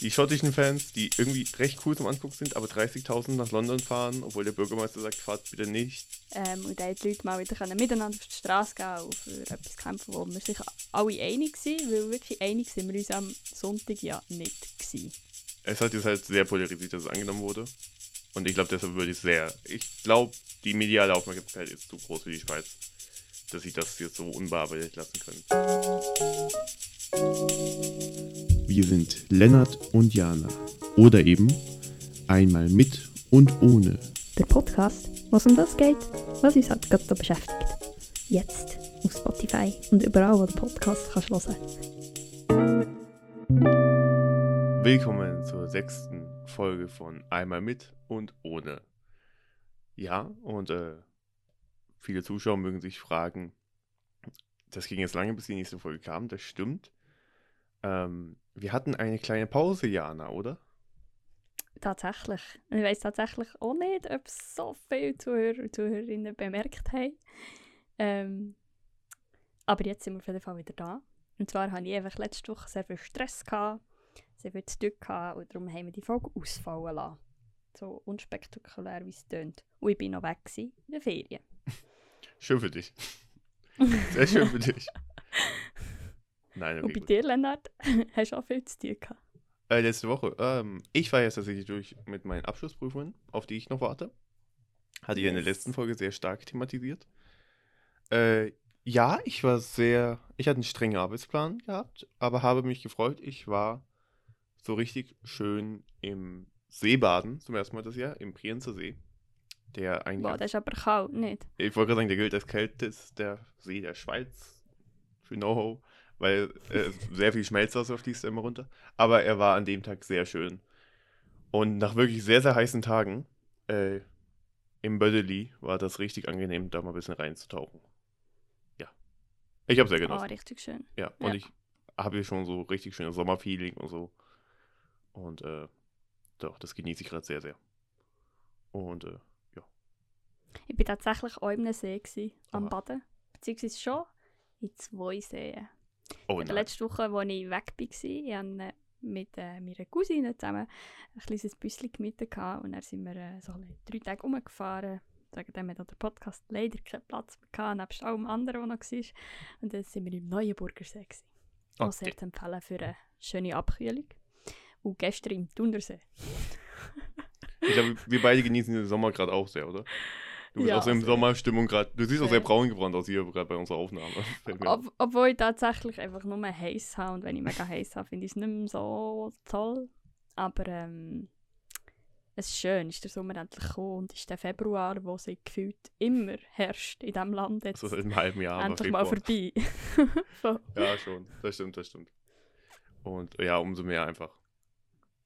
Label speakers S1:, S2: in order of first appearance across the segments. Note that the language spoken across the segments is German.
S1: die schottischen Fans, die irgendwie recht cool zum Angucken sind, aber 30.000 nach London fahren, obwohl der Bürgermeister sagt, fahrt bitte nicht.
S2: Ähm, und dann die Leute mal wieder können miteinander auf die Straße gehen und für etwas kämpfen, wo wir sich alle einig sind, weil wirklich einig sind wir uns am Sonntag ja nicht gewesen.
S1: Es hat jetzt halt sehr polarisiert, dass es angenommen wurde. Und ich glaube, deshalb würde ich sehr. Ich glaube, die mediale Aufmerksamkeit ist zu groß für die Schweiz, dass sie das jetzt so unbearbeitet lassen können. Wir sind Lennart und Jana. Oder eben einmal mit und ohne.
S2: Der Podcast, was um das geht, was uns halt gerade so beschäftigt. Jetzt auf Spotify und überall, wo du Podcast kannst hören.
S1: Willkommen zur sechsten Folge von Einmal mit und ohne. Ja, und äh, viele Zuschauer mögen sich fragen, das ging jetzt lange, bis die nächste Folge kam, das stimmt. Ähm, wir hatten eine kleine Pause, Jana, oder?
S2: Tatsächlich. Ich weiß tatsächlich auch nicht, ob so viele Zuhörer und Zuhörerinnen bemerkt haben. Ähm, aber jetzt sind wir auf jeden Fall wieder da. Und zwar hatte ich einfach letzte Woche sehr viel Stress, gehabt, sehr viel zu tun gehabt, und darum haben wir die Folge ausfallen lassen. So unspektakulär, wie es tönt. Und ich war noch weg gewesen, in den Ferien.
S1: Schön für dich. Sehr schön für dich. Nein, okay,
S2: und bei
S1: gut.
S2: dir, Lennart, hast du auch viel zu tun gehabt.
S1: Äh, letzte Woche. Ähm, ich war jetzt tatsächlich durch mit meinen Abschlussprüfungen, auf die ich noch warte. Hatte ich in der letzten Folge sehr stark thematisiert. Äh, ja, ich war sehr. Ich hatte einen strengen Arbeitsplan gehabt, aber habe mich gefreut. Ich war so richtig schön im Seebaden zum ersten Mal das Jahr, im Brienzer See. Der eigentlich.
S2: Boah, das ist aber kalt, nicht?
S1: Ich wollte gerade sagen, der gilt als kältester See der Schweiz für Know-how, weil äh, sehr viel Schmelzwasser fließt immer runter. Aber er war an dem Tag sehr schön. Und nach wirklich sehr, sehr heißen Tagen äh, im Bödeli war das richtig angenehm, da mal ein bisschen reinzutauchen. Ja. Ich habe sehr
S2: Oh,
S1: genossen.
S2: richtig schön.
S1: ja, und
S2: ja.
S1: ich habe hier schon so richtig schönes Sommerfeeling und so. Und äh, doch, das genieße ich gerade sehr, sehr. Und äh,
S2: Ich war tatsächlich auch in einem See gewesen, am. Baden. Beziehungsweise schon in zwei Seen.
S1: Oh
S2: In der
S1: nein.
S2: letzten Woche, als ich weg war, ich hatte mit äh, meiner Cousine zusammen ein kleines Büsschen gemietet und dann sind wir äh, so drei Tage rumgefahren. Wegen dem hat der Podcast leider keinen Platz mehr gehabt, nebst allem anderen, was noch war. Und dann sind wir im Neuenburger See. Gewesen. Auch
S1: Okay.
S2: sehr zu empfehlen für eine schöne Abkühlung. Und gestern im Thunersee.
S1: Ich glaube, wir beide genießen den Sommer gerade auch sehr, oder? Du bist
S2: Ja,
S1: auch so
S2: also-
S1: Sommerstimmung gerade. Du siehst auch sehr braun gebrannt aus hier gerade bei unserer Aufnahme.
S2: Ob, obwohl ich tatsächlich einfach nur heiß habe und wenn ich mega heiß habe, finde ich es nicht mehr so toll. Aber ähm, es ist schön, ist der Sommer endlich gekommen und ist der Februar, wo sie gefühlt immer herrscht in diesem Land jetzt
S1: so seit einem halben Jahr.
S2: endlich mal vorbei.
S1: Ja, schon. Das stimmt, das stimmt. Und ja, umso mehr einfach.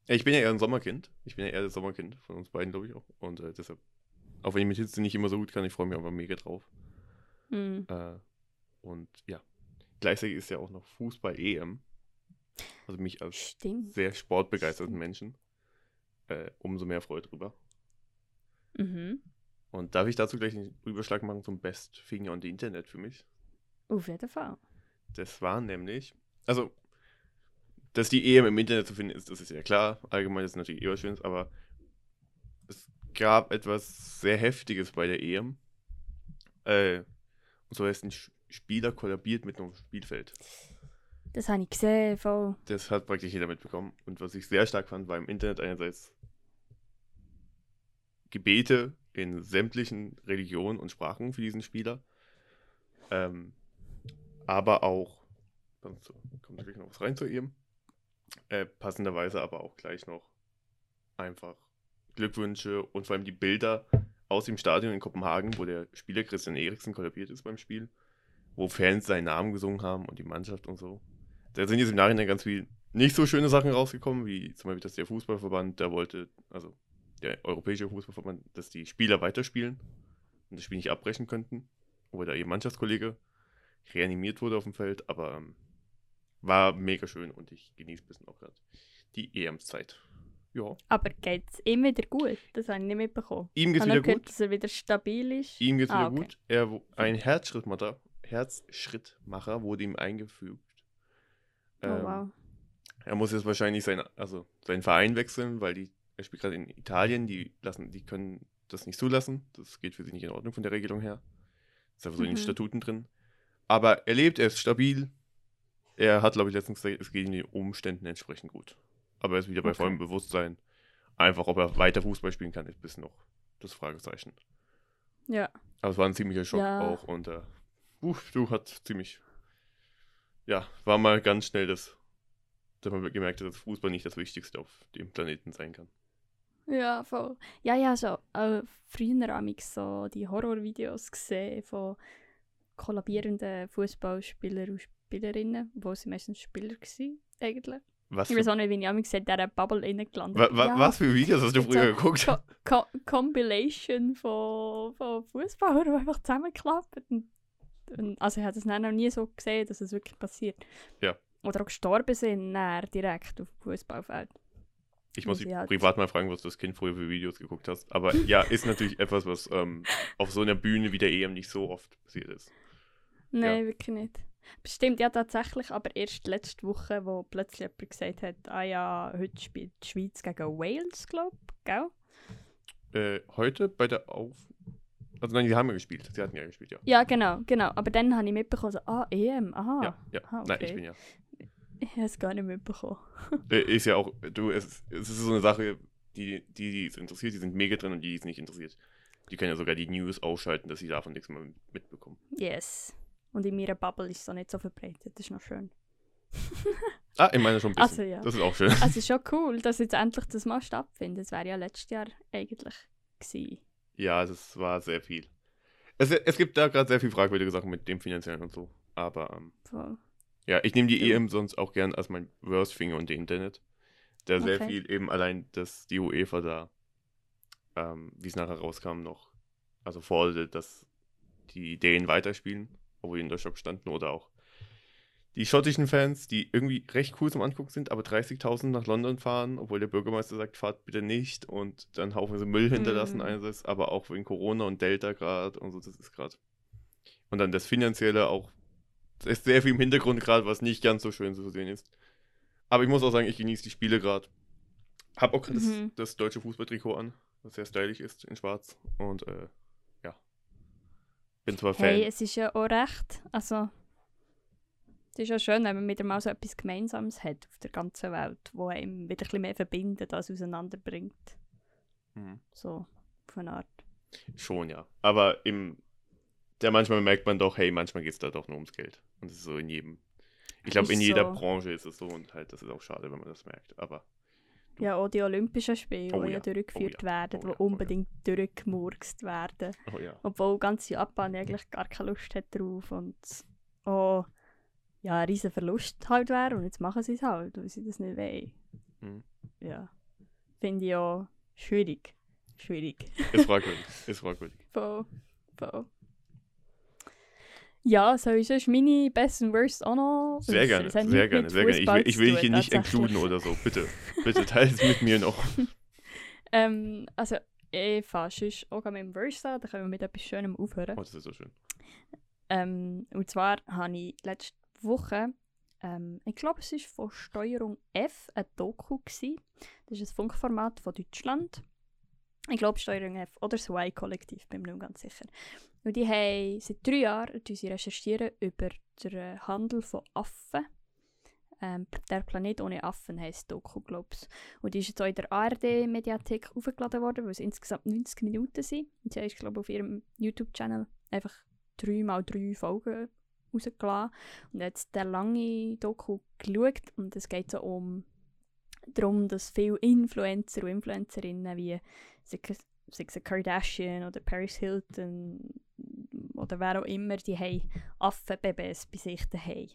S1: Ich bin ja eher ein Sommerkind. Ich bin ja eher das Sommerkind von uns beiden, glaube ich auch. Und äh, deshalb, auch wenn ich mit Hitze nicht immer so gut kann, ich freue mich einfach mega drauf.
S2: Mm.
S1: Äh, und ja, gleichzeitig ist ja auch noch Fußball-EM. Also mich als
S2: Stimmt.
S1: sehr sportbegeisterten Menschen äh, umso mehr Freude drüber.
S2: Mhm.
S1: Und darf ich dazu gleich einen Überschlag machen zum Best Thing on the Internet für mich?
S2: Jeden Fall.
S1: Das war nämlich, also, dass die EM im Internet zu finden ist, das ist ja klar. Allgemein ist es natürlich eher schön, aber es gab etwas sehr Heftiges bei der EM. Äh, und zwar ist ein Spieler kollabiert mit einem Spielfeld.
S2: Das habe ich gesehen, voll.
S1: Das hat praktisch jeder mitbekommen. Und was ich sehr stark fand, war im Internet einerseits Gebete in sämtlichen Religionen und Sprachen für diesen Spieler. Ähm, aber auch, sonst kommt natürlich noch was rein zu ihm. Äh, passenderweise aber auch gleich noch einfach Glückwünsche und vor allem die Bilder aus dem Stadion in Kopenhagen, wo der Spieler Christian Eriksen kollabiert ist beim Spiel, wo Fans seinen Namen gesungen haben und die Mannschaft und so. Da sind jetzt im Nachhinein ganz viel nicht so schöne Sachen rausgekommen, wie zum Beispiel, dass der Fußballverband, der wollte, also der Europäische Fußballverband, dass die Spieler weiterspielen und das Spiel nicht abbrechen könnten, obwohl da ihr Mannschaftskollege reanimiert wurde auf dem Feld, aber ähm, war mega schön und ich genieße ein bisschen auch gerade die EM-Zeit. Ja.
S2: Aber geht es ihm wieder gut? Das habe ich nicht mitbekommen.
S1: Ihm geht's
S2: habe
S1: wieder
S2: gehört,
S1: gut.
S2: dass er wieder stabil ist.
S1: Ihm geht's
S2: Ah,
S1: wieder
S2: okay.
S1: gut. Er, ein Herzschrittmacher, Herzschrittmacher wurde ihm eingefügt.
S2: Oh,
S1: Ähm,
S2: wow.
S1: Er muss jetzt wahrscheinlich sein, also seinen Verein wechseln, weil die, er spielt gerade in Italien, die lassen, die können das nicht zulassen. Das geht für sie nicht in Ordnung von der Regelung her. Ist einfach so in den
S2: Mhm.
S1: Statuten drin. Aber er lebt, er ist stabil. Er hat, glaube ich, letztens gesagt, es geht in den Umständen entsprechend gut. Aber er ist wieder bei
S2: Okay.
S1: vollem Bewusstsein. Einfach, ob er weiter Fußball spielen kann, ist bis noch das Fragezeichen.
S2: Ja.
S1: Aber es war ein ziemlicher Schock
S2: Ja.
S1: auch und äh, uff, du hat ziemlich, ja, war mal ganz schnell das, dass man gemerkt hat, dass Fußball nicht das Wichtigste auf dem Planeten sein kann.
S2: Ja, voll. Ja, ja, so. Äh, früher habe ich so die Horrorvideos gesehen von kollabierenden Fußballspielern und Spielerinnen, wo sie meistens Spieler waren, eigentlich.
S1: Was,
S2: Ich weiß auch nicht, wie ich mich in dieser Bubble innen gelandet
S1: wa, wa,
S2: Ja,
S1: was für Videos hast du früher
S2: so
S1: geguckt?
S2: Co Co Compilation von, von Fußballern, die einfach zusammenklappen. Und, und, also ich habe das noch nie so gesehen, dass es wirklich passiert.
S1: Ja.
S2: Oder auch gestorben sind, direkt auf dem Fußballfeld.
S1: Ich muss dich
S2: ich halt-
S1: privat mal fragen, was du als Kind früher für Videos geguckt hast. Aber ja, ist natürlich etwas, was ähm, auf so einer Bühne wie der EM nicht so oft passiert ist.
S2: Nein, wirklich nicht. Bestimmt ja tatsächlich, aber erst letzte Woche, wo plötzlich jemand gesagt hat, ah ja, heute spielt die Schweiz gegen Wales, glaube ich, gell?
S1: Äh, heute bei der Auf... Also nein, die haben ja gespielt. Sie hatten ja gespielt, ja.
S2: Ja, genau, genau. Aber dann habe ich mitbekommen, so, ah, EM, aha.
S1: Ja, ja.
S2: Ah,
S1: Nein, ich
S2: okay.
S1: bin ja.
S2: Ich habe es gar nicht mitbekommen.
S1: Äh, Ist ja auch, du, es, es ist so eine Sache, die, die, die es interessiert, die sind mega drin und die, die es nicht interessiert. Die können ja sogar die News ausschalten, dass sie davon nichts mehr mitbekommen.
S2: Yes. Und in meiner Bubble ist es auch nicht so verbreitet, das ist noch schön.
S1: Ah, in meiner schon ein bisschen.
S2: Also, ja.
S1: Das ist auch schön.
S2: Also es ist schon cool, dass jetzt endlich das mal stattfindet. Das wäre ja letztes Jahr eigentlich gewesen.
S1: Ja, das war sehr viel. Es, es gibt da gerade sehr viel fragwürdige Sachen mit dem finanziellen und so. Aber ähm,
S2: So.
S1: ja, ich nehme die
S2: Ja.
S1: EM sonst auch gern als mein Worst Finger und Internet. Da sehr
S2: Okay.
S1: viel eben allein, dass die UEFA da, ähm, wie es nachher rauskam, noch, also forderte, dass die Ideen weiterspielen, obwohl die in der Shop standen, oder auch die schottischen Fans, die irgendwie recht cool zum Angucken sind, aber 30.000 nach London fahren, obwohl der Bürgermeister sagt, fahrt bitte nicht und dann haufenweise Müll hinterlassen
S2: Mhm.
S1: einerseits, aber auch wegen Corona und Delta gerade und so, das ist gerade. Und dann das Finanzielle auch, da ist sehr viel im Hintergrund gerade, was nicht ganz so schön zu sehen ist. Aber ich muss auch sagen, ich genieße die Spiele gerade. Hab auch gerade
S2: Mhm.
S1: das, das deutsche Fußballtrikot an, was sehr stylisch ist in schwarz und äh. Bin zwar Fan.
S2: Hey, es ist ja auch recht, also es ist ja schön, wenn man wieder mal so etwas Gemeinsames hat auf der ganzen Welt, wo einem wieder ein bisschen mehr verbindet als auseinanderbringt.
S1: Mhm.
S2: So, auf eine Art.
S1: Schon, ja. Aber im, der manchmal merkt man doch, hey, manchmal geht es da doch nur ums Geld. Und das ist so in jedem. Ich glaube, in jeder
S2: so.
S1: Branche ist es so und halt, das ist auch schade, wenn man das merkt. Aber
S2: Ja, auch die Olympischen Spiele,
S1: Oh
S2: die
S1: ja,
S2: ja durchgeführt
S1: oh ja,
S2: werden,
S1: oh
S2: die
S1: ja, oh ja.
S2: unbedingt durchgemurkst werden.
S1: oh ja.
S2: Obwohl ganz Japan eigentlich gar keine Lust hat drauf und auch ja, ein riesen Verlust halt wäre. Und jetzt machen sie es halt, weil sie das nicht wollen.
S1: Mhm.
S2: Ja. Finde ich auch schwierig. Schwierig.
S1: Ist fragwürdig. ist fragwürdig.
S2: Voll. Voll. Ja, soll ich sonst meine Best and Worst auch noch?
S1: Sehr gerne,
S2: Es
S1: sehr gerne,
S2: mit
S1: sehr gerne. Ich will, ich will hier nicht inkluden oder so. Bitte. Bitte teile es mit mir noch.
S2: Ähm, also, ich fange sonst auch mit dem Worst an, dann können wir mit etwas Schönem aufhören.
S1: Oh, das ist so schön.
S2: Ähm, und zwar habe ich letzte Woche, ähm, ich glaube, es war von Steuerung F ein Doku. Gewesen. Das ist ein Funkformat von Deutschland. Ich glaube, Steuerung F oder das Y-Kollektiv, bin mir nicht ganz sicher. Und die haben seit drei Jahren sie recherchieren über den Handel von Affen. Ähm, der Planet ohne Affen heisst Doku, glaube ich. Und die ist jetzt auch in der ARD-Mediathek aufgeladen worden, weil es insgesamt 90 Minuten sind. Und sie haben, glaube auf ihrem YouTube-Channel einfach drei mal drei Folgen rausgelassen. Und jetzt der lange Doku geschaut und es geht so um darum, dass viele Influencer und Influencerinnen wie sei Kardashian oder Paris Hilton oder wer auch immer, die haben Affenbabys bei sich daheim.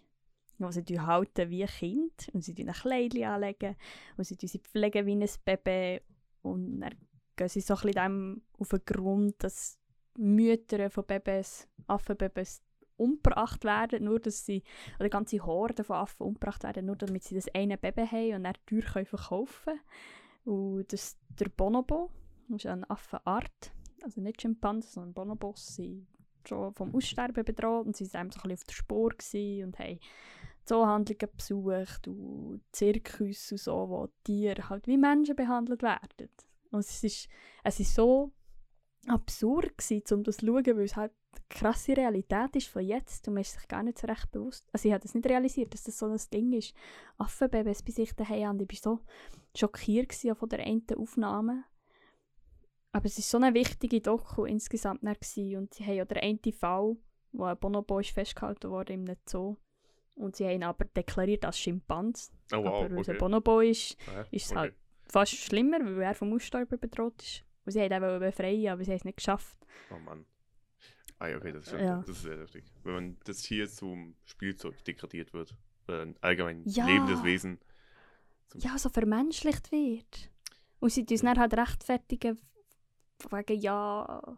S2: Die sie halten wie ein Kind und sie ein Kleidchen anlegen und sie sie pflegen wie ein Baby und dann gehen sie so ein bisschen auf den Grund, dass Mütter von Babys, Affenbabys umgebracht werden, nur dass sie, oder ganze Horden von Affen umgebracht werden, nur damit sie das eine Baby haben und dann teuer können verkaufen Und das der Bonobo, ist eine Affenart, also nicht Schimpansen, sondern Bonobos sind schon vom Aussterben bedroht und sie waren so ein auf der Spur und haben Zoohandlungen besucht und Zirkus und so, wo Tiere halt wie Menschen behandelt werden. Und es ist, es ist so absurd gewesen, um das zu schauen, weil es halt krasse Realität ist von jetzt und man ist sich gar nicht so recht bewusst. Also ich habe das nicht realisiert, dass das so ein Ding ist. Affenbabys bei sich daheim haben, ich war so schockiert von der einen Aufnahme. Aber es war so eine wichtige Doku insgesamt gewesen. und sie haben ja den einen Fall, wo ein Bonobo ist festgehalten wurde im Zoo und sie haben ihn aber deklariert als Schimpans.
S1: Oh, wow,
S2: aber weil
S1: okay.
S2: es ein Bonobo ist,
S1: Aha,
S2: ist es
S1: okay.
S2: halt fast schlimmer, weil er vom Aussterben bedroht ist. Und sie wollten ihn befreien, aber sie haben es nicht geschafft.
S1: Oh Mann. Ah ja, okay, das ist, schon,
S2: Ja.
S1: das ist sehr heftig. Wenn man das Tier zum Spielzeug degradiert wird, oder ein allgemein
S2: Ja.
S1: lebendes Wesen.
S2: Ja, so vermenschlicht wird. Und sie uns dann halt rechtfertigen, wegen ja.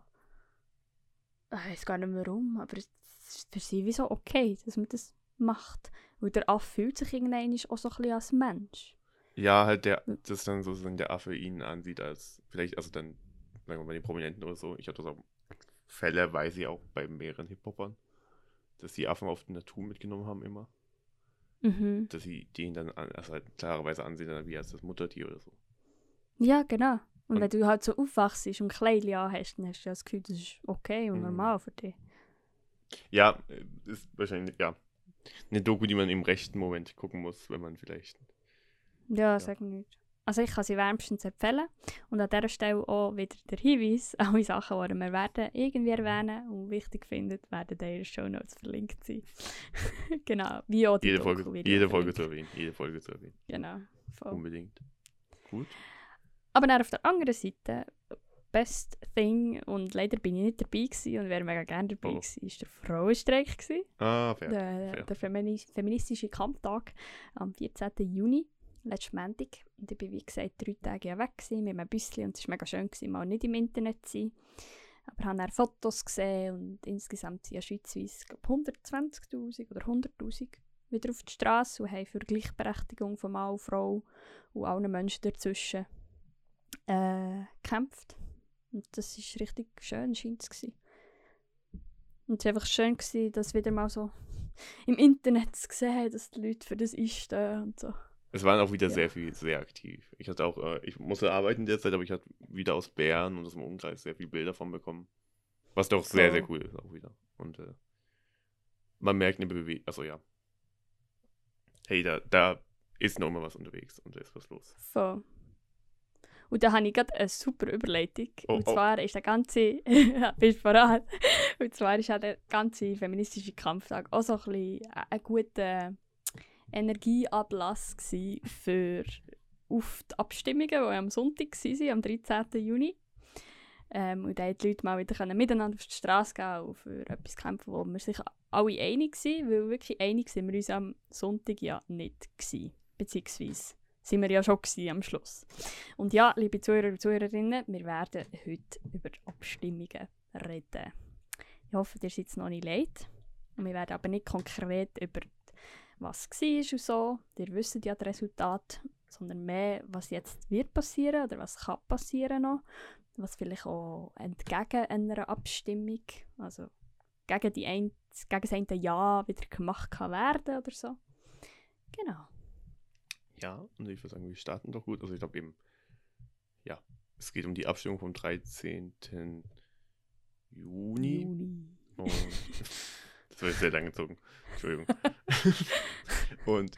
S2: Ich weiß gar nicht mehr warum, aber es ist für sie wie so okay, dass man das macht. Weil der Affe fühlt sich irgendwann auch so ein bisschen als Mensch.
S1: Ja, halt der, dass dann sozusagen der Affe ihn ansieht als, vielleicht, also dann, sagen wir mal, die Prominenten oder so. Ich habe das auch Fälle, weiß ich auch bei mehreren Hip-Hopern, dass die Affen auf die Natur mitgenommen haben immer.
S2: Mhm.
S1: Dass sie den dann an, also halt klarerweise ansehen, dann wie als das Muttertier oder so.
S2: Ja, genau. Und,
S1: Und-
S2: wenn du halt so aufwachst und Kleidchen anhast, dann hast du ja das Gefühl, das ist okay und
S1: Mhm.
S2: normal für dich.
S1: Ja, äh, ist wahrscheinlich, ja, eine Doku, die man im rechten Moment gucken muss, wenn man vielleicht.
S2: Ja, sag nicht. Also ich kann sie wärmstens empfehlen. Und an dieser Stelle auch wieder der Hinweis, alle Sachen, die wir werden irgendwie erwähnen und wichtig finden, werden in den Show Notes verlinkt sein. genau, wie auch die
S1: Jede Folge, jede zu erwähnen. Jede Folge zu erwähnen.
S2: Genau, voll.
S1: Unbedingt. Gut.
S2: Aber dann auf der anderen Seite, Best Thing, und leider bin ich nicht dabei gewesen und wäre mega gerne dabei
S1: Oh.
S2: gewesen, ist der Frauenstreik gewesen.
S1: Ah, fair.
S2: der,
S1: fair.
S2: der Femini feministische Kampftag am 14. Juni, letzten Montag. Und ich war, wie gesagt, drei Tage ja weg gewesen, mit einem Büsschen und es war mega schön, gewesen, mal nicht im Internet zu sein. Aber habe dann Fotos gesehen und insgesamt sind ja schweizweit glaub, 120'000 oder 100'000 wieder auf die Straße und haben für Gleichberechtigung von Mann und Frau und allen Menschen dazwischen äh, gekämpft. Und das ist richtig schön, scheint es. Und es war einfach schön, gewesen, dass wieder mal so im Internet zu sehen, dass die Leute für das einstehen und so.
S1: Es waren auch wieder
S2: Ja.
S1: sehr viel, sehr aktiv. Ich hatte auch, äh, ich musste arbeiten derzeit, aber ich hatte wieder aus Bern und aus dem Umkreis sehr viele Bilder von bekommen. Was doch sehr,
S2: Oh.
S1: sehr cool ist auch wieder. Und äh, man merkt eine Bewegung, also ja. Hey, da, da ist noch mal was unterwegs und da ist was los.
S2: Voll. Und da habe ich gerade eine super Überleitung.
S1: Oh,
S2: und
S1: oh.
S2: zwar ist der ganze. bist bereit? Und zwar ist auch der ganze feministische Kampftag auch so ein bisschen ein guter Energieablass für auf die Abstimmungen, die am Sonntag waren, am 13. Juni. Ähm, und da haben die Leute mal wieder können miteinander auf die Straße gehen und für etwas kämpfen, wo wir sich alle einig waren, weil wirklich einig sind wir uns am Sonntag ja nicht gewesen. Beziehungsweise sind wir ja schon am Schluss. Und ja, liebe Zuhörer und Zuhörerinnen, wir werden heute über Abstimmungen reden. Ich hoffe, ihr seid noch nicht leid. Wir werden aber nicht konkret über was war und so. Ihr wisst ja das Resultat, sondern mehr, was jetzt wird passieren oder was kann passieren noch. Was vielleicht auch entgegen einer Abstimmung, also gegen, die ein, gegen das eine Ja wieder gemacht kann werden oder so. Genau.
S1: Ja, und ich würde sagen, wir starten doch gut. Also ich glaube eben, ja, es geht um die Abstimmung vom 13. Juni. Und das jetzt sehr lang gezogen. Entschuldigung. und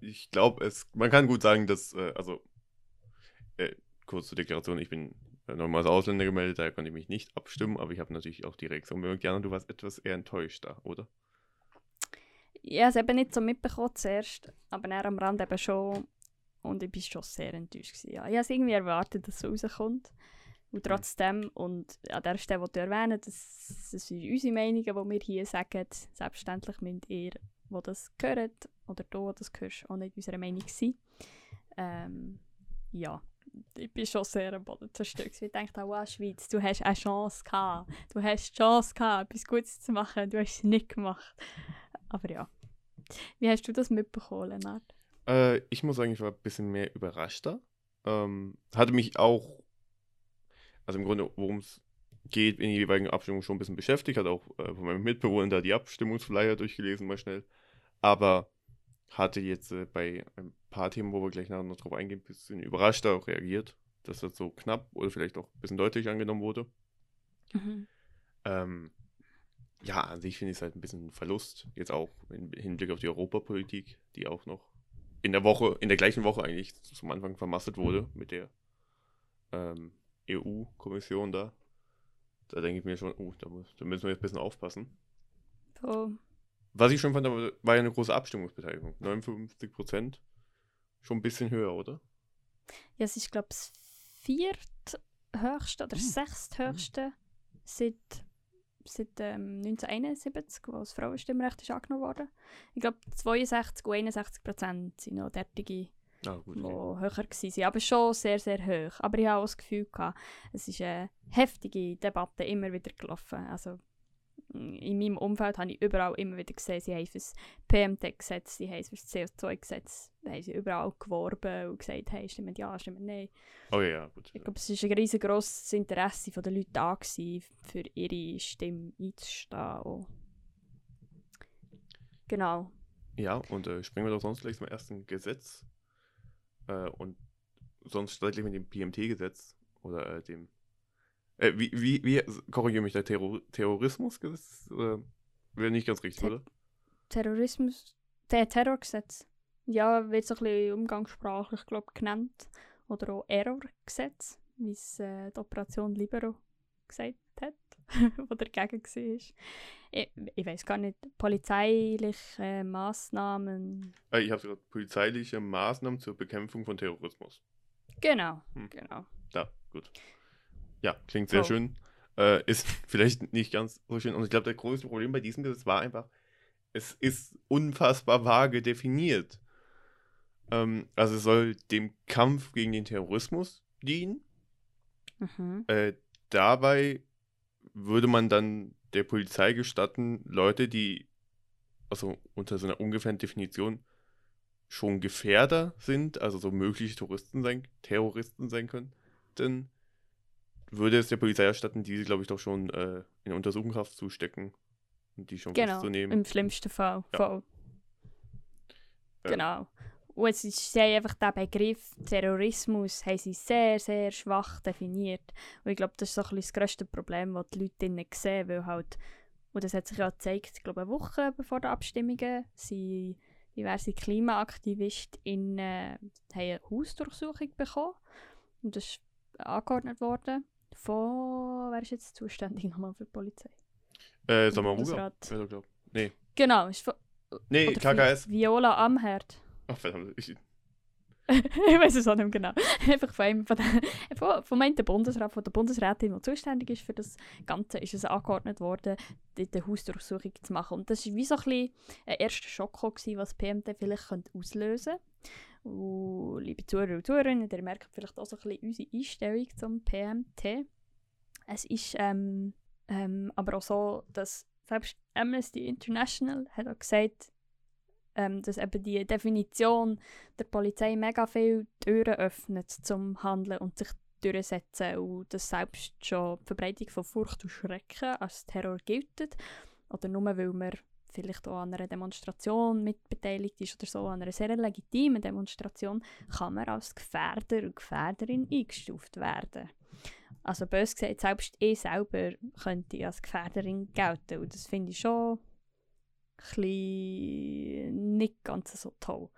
S1: ich glaube, es, man kann gut sagen, dass, äh, also, äh, kurz zur Deklaration, ich bin äh, nochmal als Ausländer gemeldet, daher konnte ich mich nicht abstimmen, aber ich habe natürlich auch die Reaktion bemerkt. Jana, du warst etwas eher enttäuscht da, oder?
S2: Habe es eben nicht so mitbekommen zuerst, aber dann am Rand eben schon. Und ich war schon sehr enttäuscht. Ja. Ich habe es irgendwie erwartet, dass es rauskommt. Und trotzdem, und an der Stelle, die du erwähnen, das, das sind unsere Meinungen, die wir hier sagen. Selbstverständlich müsst ihr, die das hört, oder du, die das hörst, auch nicht unserer Meinung sein. Ähm, ja, ich bin schon sehr am Boden zerstört. Ich dachte, wow, Schweiz, du hast eine Chance gehabt. Du hast die Chance gehabt, etwas Gutes zu machen. Du hast es nicht gemacht. Aber ja. Wie hast du das mitbekommen, Lennart?
S1: Äh, ich muss sagen, ich war ein bisschen mehr überraschter. Ähm, hatte mich auch, also im Grunde, worum es geht, in den jeweiligen Abstimmungen schon ein bisschen beschäftigt. Hatte auch äh, von meinem Mitbewohner da die Abstimmungsflyer durchgelesen, mal schnell. Aber hatte jetzt äh, bei ein paar Themen, wo wir gleich nachher noch drauf eingehen, ein bisschen überrascht auch reagiert, dass das so knapp oder vielleicht auch ein bisschen deutlich angenommen wurde.
S2: Mhm.
S1: Ähm, ja, an sich finde ich es halt ein bisschen ein Verlust. Jetzt auch im Hinblick auf die Europapolitik, die auch noch in der Woche, in der gleichen Woche eigentlich zum Anfang vermasselt wurde mit der ähm, EU-Kommission da. Da denke ich mir schon, oh, da, muss, da müssen wir jetzt ein bisschen aufpassen.
S2: So.
S1: Was ich schon fand, war ja eine große Abstimmungsbeteiligung. 59 Prozent. Schon ein bisschen höher, oder?
S2: Ja, es ist, glaube ich, das vierthöchste oder das sechsthöchste seit, seit ähm, 1971, wo das Frauenstimmrecht ist angenommen wurde. Ich glaube, 62 und 61 Prozent sind noch derartige,
S1: Ah, gut.
S2: die
S1: Okay.
S2: höher waren. Aber schon sehr, sehr hoch. Aber ich habe auch das Gefühl, gehabt, es ist eine heftige Debatte immer wieder gelaufen. Also, in meinem Umfeld habe ich überall immer wieder gesehen, sie haben für das PMT-Gesetz, sie haben für das CO2-Gesetz, da haben sie überall geworben und gesagt, hey, stimmt ja, stimmt nein.
S1: Oh ja, ja, gut.
S2: Ich glaube, es war ein riesengroßes Interesse der Leute da, gewesen, für ihre Stimme einzustehen. Genau.
S1: Ja, und äh, springen wir doch sonst gleich zum ersten Gesetz. Äh, und sonst startlich mit dem PMT-Gesetz oder äh, dem. Äh, wie, wie, wie, korrigiere mich, der Terror Terrorismusgesetz? Äh, Wäre nicht ganz richtig,
S2: Ter-
S1: oder?
S2: Terrorismus, der Terrorgesetz. Ja, wird so ein bisschen umgangssprachlich, glaube ich, genannt. Oder auch Errorgesetz, wie es äh, die Operation Libero gesagt wo dagegen war. Ich, ich weiß gar nicht, polizeiliche Massnahmen.
S1: Äh, ich habe gerade polizeiliche Maßnahmen zur Bekämpfung von Terrorismus.
S2: Genau,
S1: Hm.
S2: genau.
S1: Ja, gut. Ja, klingt sehr
S2: So.
S1: schön. Äh, ist vielleicht nicht ganz so schön. Und ich glaube, das größte Problem bei diesem Gesetz war einfach, es ist unfassbar vage definiert. Ähm, also es soll dem Kampf gegen den Terrorismus dienen.
S2: Mhm.
S1: Äh, dabei würde man dann der Polizei gestatten, Leute, die also unter so einer ungefähren Definition schon Gefährder sind, also so mögliche Touristen sein, Terroristen sein können, dann würde es der Polizei erstatten, diese, glaube ich, doch schon äh, in Untersuchungshaft zu stecken und die schon
S2: Genau,
S1: festzunehmen.
S2: im schlimmsten Fall.
S1: Ja. Ja.
S2: Genau. Und es ist, haben einfach den Begriff Terrorismus haben sie sehr, sehr schwach definiert. Und ich glaube, das ist so ein bisschen das grösste Problem, das die Leute drinnen sehen, weil halt, und das hat sich ja gezeigt, ich glaube, eine Woche bevor die Abstimmungen, sind diverse KlimaaktivistInnen äh, haben eine Hausdurchsuchung bekommen. Und das ist angeordnet worden von, wer ist jetzt zuständig nochmal für die Polizei?
S1: äh, Samaruga? Glaub. Nee.
S2: Genau, ist von,
S1: Nee, KKS.
S2: Vi- Viola Amherd.
S1: Ach, verdammt. Ich,
S2: ich weiß es auch nicht genau. Einfach von einem von, den, von, vom einen Bundesrat, von der Bundesrätin, die zuständig ist für das Ganze, ist es angeordnet worden, die, die Hausdurchsuchung zu machen. Und das war wie so ein, ein erster Schock, gewesen, was PMT vielleicht könnte auslösen könnte. Liebe Zuhörer und Zuhörerinnen, ihr merkt vielleicht auch so ein bisschen unsere Einstellung zum PMT. Es ist ähm, ähm, aber auch so, dass selbst Amnesty International hat auch gesagt, ähm, dass eben die Definition der Polizei mega viele Türen öffnet zum Handeln und sich durchsetzen und dass selbst schon die Verbreitung von Furcht und Schrecken als Terror gilt oder nur weil man vielleicht auch an einer Demonstration mitbeteiligt ist oder so, an einer sehr legitimen Demonstration, kann man als Gefährder und Gefährderin eingestuft werden. Also bös gesagt, selbst ich selber könnte als Gefährderin gelten und das finde ich schon bisschen nicht ganz so toll.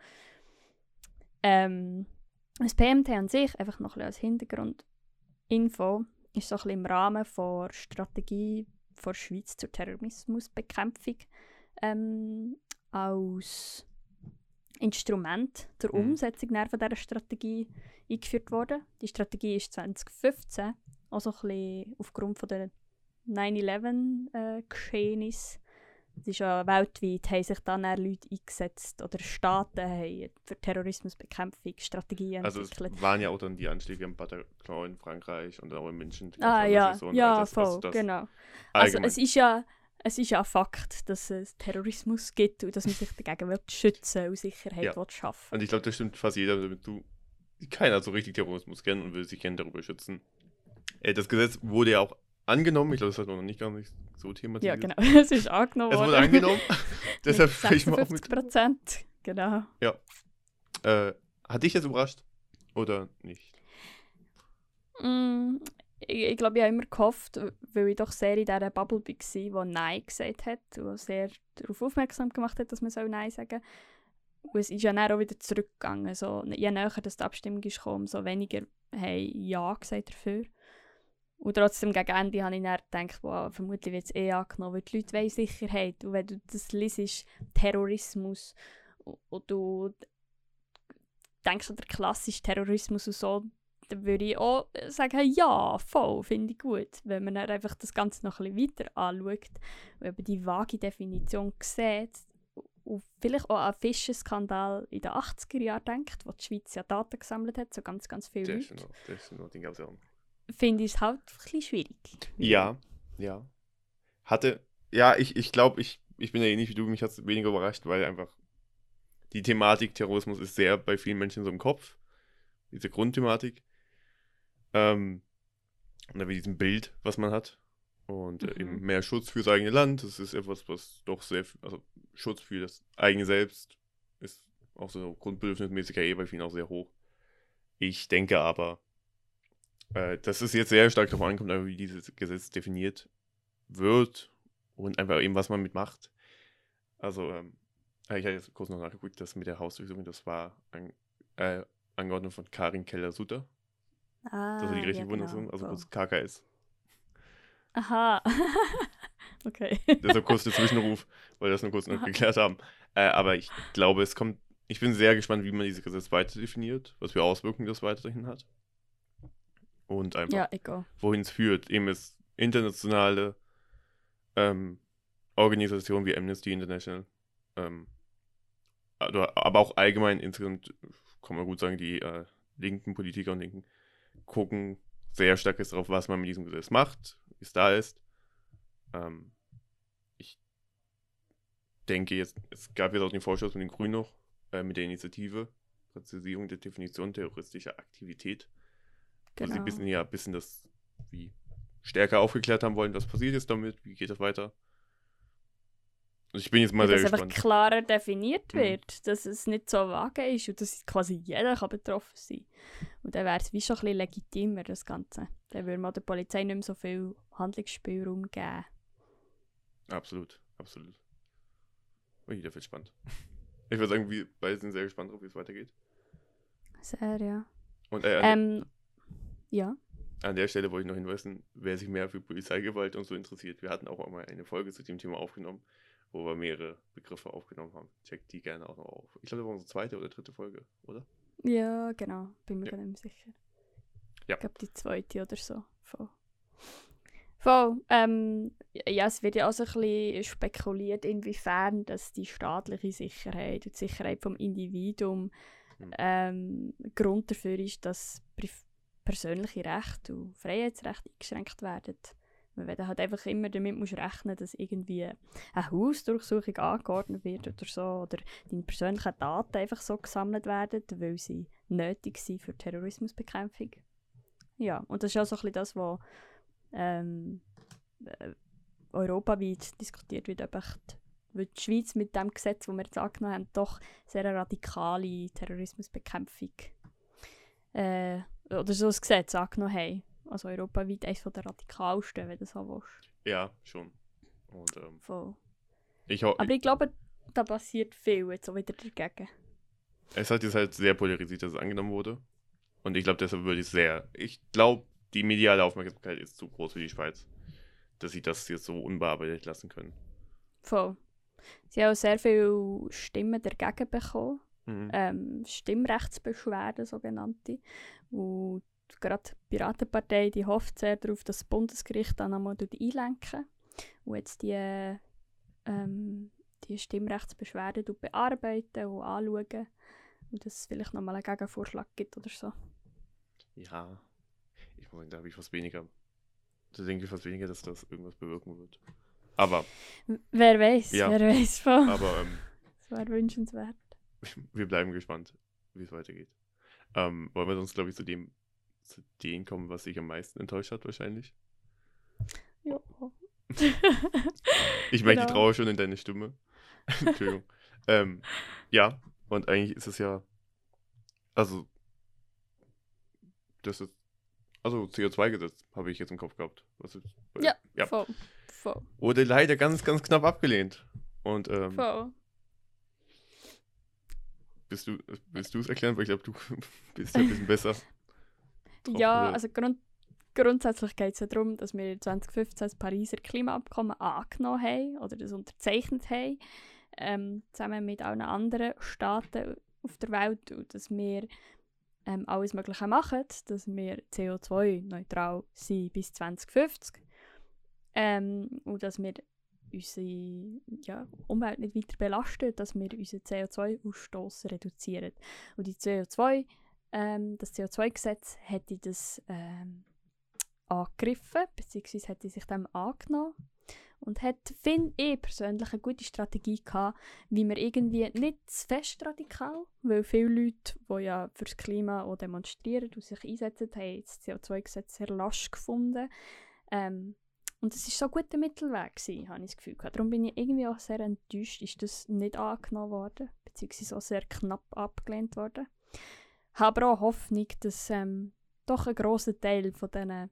S2: Ähm, das PMT an sich, einfach noch ein bisschen als Hintergrundinfo, ist so ein bisschen im Rahmen der Strategie der Schweiz zur Terrorismusbekämpfung ähm, als Instrument zur
S1: Mhm.
S2: Umsetzung von dieser Strategie eingeführt worden. Die Strategie ist 2015, also ein bisschen aufgrund von der 9-11-Geschehnis. Es ist ja weltweit, haben sich dann Leute eingesetzt oder Staaten haben für Terrorismusbekämpfung Strategien
S1: also
S2: entwickelt.
S1: waren ja auch dann die Anschläge im Bataclan in Frankreich und auch in München. die
S2: Ah ja,
S1: Saison.
S2: ja,
S1: Also
S2: voll,
S1: das
S2: genau. Also es ist ja es ist ja ein Fakt, dass es Terrorismus gibt und dass man sich dagegen will schützen und Sicherheit
S1: Ja.
S2: will schaffen
S1: Und ich glaube, das stimmt fast jeder, damit du. Keiner so richtig Terrorismus kennt und will sich gerne darüber schützen. Äh, das Gesetz wurde ja auch angenommen. Ich glaube, das hat noch nicht gar nicht so thematisiert.
S2: Ja, genau. Es ist angenommen
S1: Es wurde angenommen. Deshalb sprechen wir auch
S2: 56
S1: mit.
S2: Prozent Genau.
S1: Äh, hat dich das überrascht? Oder nicht?
S2: Mm, ich, ich glaube, ich habe immer gehofft, weil ich doch sehr in dieser Bubble war, die Nein gesagt hat und sehr darauf aufmerksam gemacht hat, dass man soll Nein sagen soll. Und es ist ja dann auch wieder zurückgegangen. So, je näher dass die Abstimmung ist gekommen, umso weniger haben Ja gesagt dafür. Und trotzdem gegen Ende habe ich dann gedacht, wow, vermutlich wird es eh angenommen, weil die Leute wollen Sicherheit. Und wenn du das liest, Terrorismus, und, du denkst an den klassischen Terrorismus und so, dann würde ich auch sagen, ja, voll, finde ich gut. Wenn man dann einfach das Ganze noch ein bisschen weiter anschaut und eben die vage Definition sieht und vielleicht auch an den Fischenskandal in den 80er Jahren denkt, wo die Schweiz ja Daten gesammelt hat, so ganz, ganz viele
S1: Das ist
S2: Leute,
S1: noch, das ist noch die.
S2: Finde ich es halt ein bisschen schwierig.
S1: Ja, ja. Hatte, ja, ich, ich glaube, ich, ich bin ja ähnlich wie du, mich hat es weniger überrascht, weil einfach die Thematik Terrorismus ist sehr bei vielen Menschen so im Kopf. Diese Grundthematik. Ähm, und dann wie diesem Bild, was man hat. Und äh, eben
S2: Mhm.
S1: mehr Schutz fürs eigene Land. Das ist etwas, was doch sehr, also Schutz für das eigene Selbst ist auch so grundbedürfnismäßig ja eh bei vielen auch sehr hoch. Ich denke aber, äh, dass es jetzt sehr stark darauf ankommt, wie dieses Gesetz definiert wird und einfach eben, was man mitmacht. Also, ähm, äh, ich habe jetzt kurz noch nachgeguckt, das mit der Hausdurchsuchung, das war an, äh, Angeordnung von Karin Keller-Sutter.
S2: Ah,
S1: Das war die richtige
S2: ja,
S1: Bundesung,
S2: genau,
S1: also kurz KKS.
S2: Aha. okay.
S1: Deshalb kurz der Zwischenruf, weil wir das nur kurz noch geklärt haben. Äh, aber ich glaube, es kommt, ich bin sehr gespannt, wie man dieses Gesetz weiter definiert, was für Auswirkungen das weiterhin hat. Und einfach,
S2: ja,
S1: wohin es führt. Eben es internationale ähm, Organisationen wie Amnesty International, ähm, oder, aber auch allgemein insgesamt, kann man gut sagen, die äh, linken Politiker und Linken gucken sehr stark jetzt darauf, was man mit diesem Gesetz macht, wie es da ist. Ähm, ich denke jetzt, es gab jetzt auch den Vorschuss mit den Grünen noch, äh, mit der Initiative Präzisierung der Definition terroristischer Aktivität wo sie
S2: Genau.
S1: ein bisschen, ja, ein bisschen das wie stärker aufgeklärt haben wollen, was passiert jetzt damit, wie geht das weiter. Also ich bin jetzt mal
S2: dass
S1: sehr
S2: einfach
S1: gespannt.
S2: klarer definiert
S1: Mhm.
S2: wird, dass es nicht so vage ist und dass quasi jeder kann betroffen sein Und dann wäre es wie schon ein bisschen legitimer, das Ganze. Dann würde man der Polizei nicht mehr so viel Handlungsspielraum geben.
S1: Absolut, absolut. Ui, der wird spannend. Ich würde sagen, wir beide sind sehr gespannt drauf, wie es weitergeht.
S2: Sehr, ja.
S1: Und äh,
S2: Ähm, ja.
S1: an der Stelle wollte ich noch hinweisen, wer sich mehr für Polizeigewalt und so interessiert, wir hatten auch einmal eine Folge zu dem Thema aufgenommen, wo wir mehrere Begriffe aufgenommen haben. Checkt die gerne auch noch auf. Ich glaube, das war unsere zweite oder dritte Folge, oder?
S2: Ja, genau. Bin mir
S1: Ja.
S2: gar nicht sicher.
S1: Ja.
S2: Ich glaube, die zweite oder so. Voll. Voll. Ähm, ja, es wird ja auch so ein bisschen spekuliert, inwiefern dass die staatliche Sicherheit und die Sicherheit vom Individuum
S1: Mhm.
S2: ähm, Grund dafür ist, dass pri- persönliche Rechte und Freiheitsrechte eingeschränkt werden. Wenn du halt einfach immer damit musst rechnen, dass irgendwie eine Hausdurchsuchung angeordnet wird oder so, oder deine persönlichen Daten einfach so gesammelt werden, weil sie nötig sind für Terrorismusbekämpfung. Ja, und das ist auch so ein bisschen das, was ähm, äh, europaweit diskutiert wird, ob die Schweiz mit dem Gesetz, das wir jetzt angenommen haben, doch sehr radikale Terrorismusbekämpfung äh, oder so ein Gesetz angenommen haben. Also europaweit eines der radikalsten, wenn du so willst.
S1: Ja, schon. Und ähm,
S2: Voll.
S1: ich
S2: Aber ich glaube, da passiert viel jetzt auch wieder dagegen.
S1: Es hat jetzt halt sehr polarisiert, dass es angenommen wurde. Und ich glaube, deshalb würde ich sehr. Ich glaube, die mediale Aufmerksamkeit ist zu groß für die Schweiz, dass sie das jetzt so unbearbeitet lassen können.
S2: Voll. Sie haben auch sehr viele Stimmen dagegen bekommen.
S1: Mhm.
S2: Ähm, Stimmrechtsbeschwerden, sogenannte. Und gerade die Piratenpartei die hofft sehr darauf, dass das Bundesgericht dann einmal einlenken und jetzt die, ähm, die Stimmrechtsbeschwerden bearbeiten und anschauen. Und dass es vielleicht nochmal einen Gegenvorschlag gibt oder so.
S1: Ja. Ich sagen, da habe ich fast weniger. Da denke ich fast weniger, dass das irgendwas bewirken wird. Aber,
S2: Wer weiß,
S1: Ja.
S2: wer weiß voll.
S1: aber ähm,
S2: Das wäre wünschenswert.
S1: wir bleiben gespannt, wie es weitergeht. Ähm, wollen wir sonst, glaube ich, zu dem zu denen kommen, was sich am meisten enttäuscht hat, wahrscheinlich.
S2: Ja.
S1: Ich merke die
S2: Genau.
S1: Trauer schon in deiner Stimme. Entschuldigung. ähm, ja, Und eigentlich ist es ja, also, das ist, also CO2-Gesetz habe ich jetzt im Kopf gehabt. Was ist,
S2: Ja, voll. voll.
S1: Wurde leider ganz, ganz knapp abgelehnt. Und, ähm,
S2: Voll.
S1: Bist du, willst du es erklären? Weil ich glaube, du bist ja ein bisschen besser. drauf,
S2: Ja,
S1: oder?
S2: also grund grundsätzlich geht es ja darum, dass wir 2015 das Pariser Klimaabkommen angenommen haben oder das unterzeichnet haben, ähm, zusammen mit allen anderen Staaten auf der Welt und dass wir ähm, alles Mögliche machen, dass wir CO2-neutral sind bis 2050 ähm, und dass wir unsere ja, Umwelt nicht weiter belasten, dass wir unseren CO2-Ausstoß reduzieren. Und die CO2 ähm, das CO2-Gesetz hätte das ähm, angegriffen, beziehungsweise hätte sich dem angenommen und hat, finde ich persönlich, eine gute Strategie gehabt, wie wir irgendwie nicht zu fest radikal, weil viele Leute, die ja fürs Klima auch demonstrieren und sich einsetzen, haben das CO2-Gesetz sehr lasch gefunden. Ähm, und es war so ein guter Mittelweg, habe ich das Gefühl. Darum bin ich irgendwie auch sehr enttäuscht, ist das nicht angenommen worden, beziehungsweise auch sehr knapp abgelehnt worden habe aber auch Hoffnung, dass ähm, doch ein grosser Teil von diesen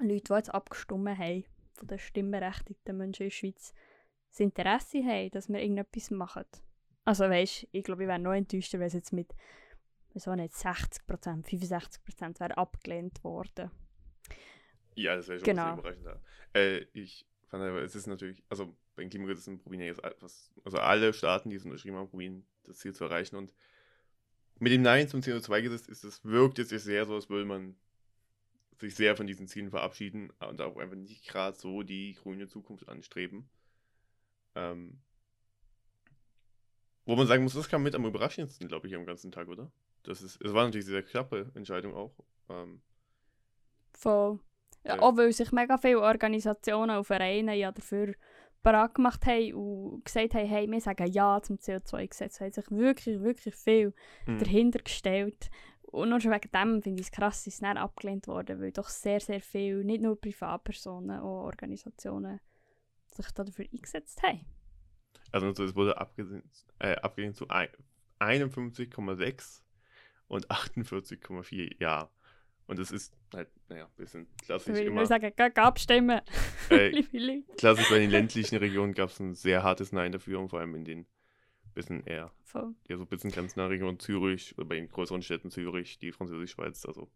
S2: Leuten, die jetzt abgestimmt haben, von den stimmberechtigten Menschen in der Schweiz, das Interesse haben, dass wir irgendetwas machen. Also weißt, ich glaube, ich wäre noch enttäuschter, wenn es jetzt mit wieso nicht 60%, 65% wäre abgelehnt worden.
S1: Ja, das wäre schon
S2: Genau.
S1: überraschend. Äh, ich fand aber, es ist natürlich, also beim Klimagesetz probieren ja jetzt etwas, also alle Staaten, die es unterschrieben haben, probieren das Ziel zu erreichen. Und mit dem Nein zum CO2-Gesetz ist es, wirkt es jetzt sehr so, als würde man sich sehr von diesen Zielen verabschieden und auch einfach nicht gerade so die grüne Zukunft anstreben. Ähm, wo man sagen muss, das kam mit am überraschendsten, glaube ich, am ganzen Tag, oder? Das ist, es war natürlich eine sehr knappe Entscheidung auch. Ähm,
S2: Von, ja. Auch weil sich mega viele Organisationen und Vereine ja dafür bereit gemacht haben und gesagt haben, hey, wir sagen Ja zum CO2-Gesetz. haben sich wirklich, wirklich viel
S1: mhm.
S2: dahinter gestellt. Und nur schon wegen dem finde ich es krass, dass es dann abgelehnt wurde, weil doch sehr, sehr viel, nicht nur Privatpersonen, auch Organisationen sich dafür eingesetzt haben.
S1: Also es wurde abgelehnt, äh, abgelehnt zu ein- 51,6 und 48,4 Ja. Und das ist halt, naja, ein bisschen
S2: Da
S1: klassisch
S2: ich
S1: immer.
S2: nur sagen, geht abstimmen,
S1: Äh, klassisch bei den ländlichen Regionen gab es ein sehr hartes Nein dafür und vor allem in den bisschen eher,
S2: Voll.
S1: ja, so ein bisschen grenznahen Regionen Zürich oder bei den größeren Städten Zürich, die Französisch-Schweiz, also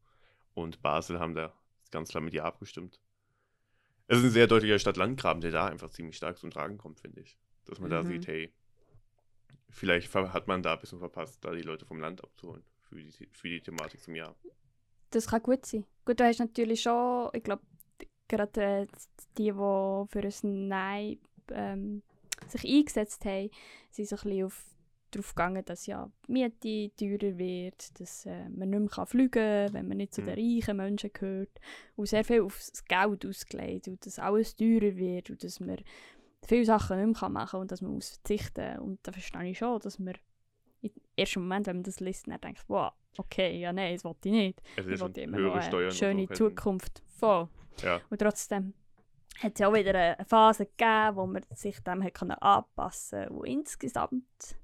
S1: und Basel haben da ganz klar mit Ja abgestimmt. Es ist ein sehr deutlicher Stadt-Land-Graben, der da einfach ziemlich stark zum Tragen kommt, finde ich. Dass man da
S2: Mhm.
S1: sieht, hey, vielleicht hat man da ein bisschen verpasst, da die Leute vom Land abzuholen für die, für die Thematik zum Jahr.
S2: Das kann gut sein. Gut, du hast natürlich schon, ich glaube, gerade äh, die, die für ein Nein ähm, sich eingesetzt haben, sind so ein bisschen auf, darauf gegangen, dass ja die Miete teurer wird, dass äh, man nicht mehr kann fliegen kann, wenn man nicht zu den reichen Menschen gehört. Und sehr viel auf das Geld ausgelegt und dass alles teurer wird und dass man viele Sachen nicht mehr machen kann und dass man muss verzichten Und da verstehe ich schon, dass man im ersten Moment, wenn man das liest, dann denkt, wow, okay, ja nein, das wollte ich nicht.
S1: Es
S2: Ich wollte immer noch
S1: Steuern
S2: eine
S1: und
S2: schöne Zukunft. Voll.
S1: Ja,
S2: Und trotzdem hat es ja auch wieder eine Phase gegeben, wo man sich dem hat können anpassen konnte. Und insgesamt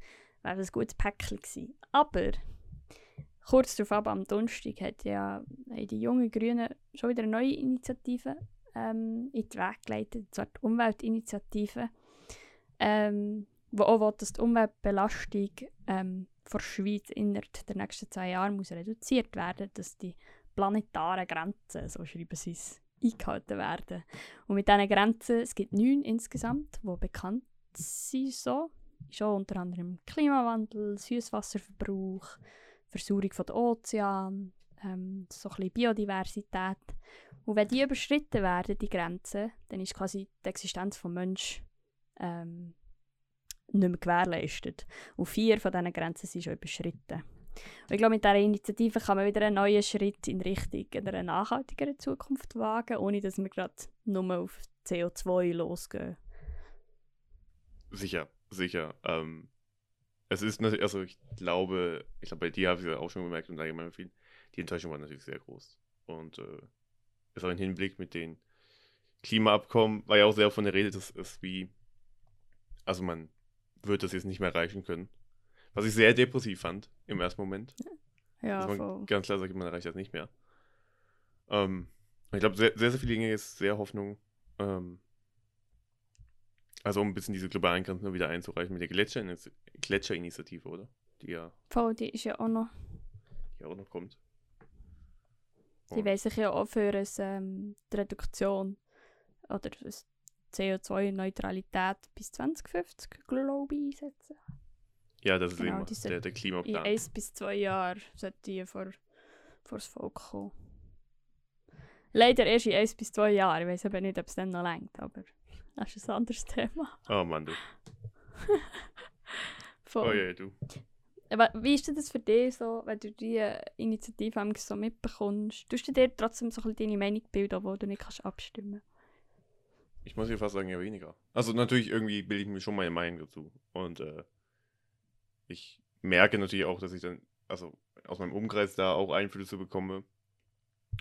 S2: wäre das ein gutes Päckchen gewesen. Aber kurz darauf ab, am Donnerstag, hat ja die jungen Grünen schon wieder eine neue Initiative ähm, in die Weg geleitet, und zwar die Umweltinitiative, ähm, wo auch will, dass die Umweltbelastung ähm, der Schweiz innerhalb der nächsten zwei Jahre muss reduziert werden, dass die planetaren Grenzen, so schreiben sie es, eingehalten werden. Und mit diesen Grenzen, es gibt neun insgesamt, die bekannt sind so, auch unter anderem Klimawandel, Süßwasserverbrauch, Versauerung der Ozean, ähm, so ein Biodiversität. Und wenn die überschritten werden, die Grenzen, dann ist quasi die Existenz des Menschen ähm, nicht mehr gewährleistet. Und vier von diesen Grenzen sind schon überschritten. Und ich glaube, mit dieser Initiative kann man wieder einen neuen Schritt in Richtung einer nachhaltigeren Zukunft wagen, ohne dass wir gerade nur auf CO2 losgehen.
S1: sicher, sicher. Ähm, es ist natürlich, also ich glaube, ich glaube, bei dir habe ich es auch schon gemerkt und allgemein viel, die Enttäuschung war natürlich sehr groß. Und äh, ist auch im Hinblick mit den Klimaabkommen, war ja auch sehr von der Rede, dass es wie, also man wird das jetzt nicht mehr erreichen können. Was ich sehr depressiv fand im ersten Moment.
S2: Ja, voll.
S1: ganz klar sagt, man erreicht das nicht mehr. Ähm, ich glaube, sehr, sehr, sehr viele Dinge ist sehr Hoffnung. Ähm, also um ein bisschen diese globalen Grenzen wieder einzureichen mit der Gletscher- Gletscherinitiative, oder? Die ja,
S2: Voll, die ist ja auch noch.
S1: die ja auch noch kommt.
S2: Die
S1: Und-
S2: wollen sich ja auch für ein, ähm, die Reduktion oder das CO2-Neutralität bis 2050, glaube ich, einsetzen.
S1: Ja, das ist
S2: Genau,
S1: immer
S2: die
S1: der, der
S2: In
S1: Klimaplan.
S2: eins bis zwei Jahren sollte die vor, vor das Volk kommen. Leider erst in eins bis zwei Jahren. Ich weiß aber nicht, ob es dann noch längt, aber das ist ein anderes Thema.
S1: Oh Mann, du.
S2: Voll.
S1: Oh ja, du.
S2: Aber wie ist denn das für dich so, wenn du diese Initiative so mitbekommst? Tust du dir trotzdem so ein bisschen deine Meinung bilden, wo du nicht kannst abstimmen
S1: Ich muss hier fast sagen, ja weniger. Also natürlich irgendwie bilde ich mir schon meine Meinung dazu. Und äh, ich merke natürlich auch, dass ich dann, also aus meinem Umkreis da auch Einflüsse bekomme.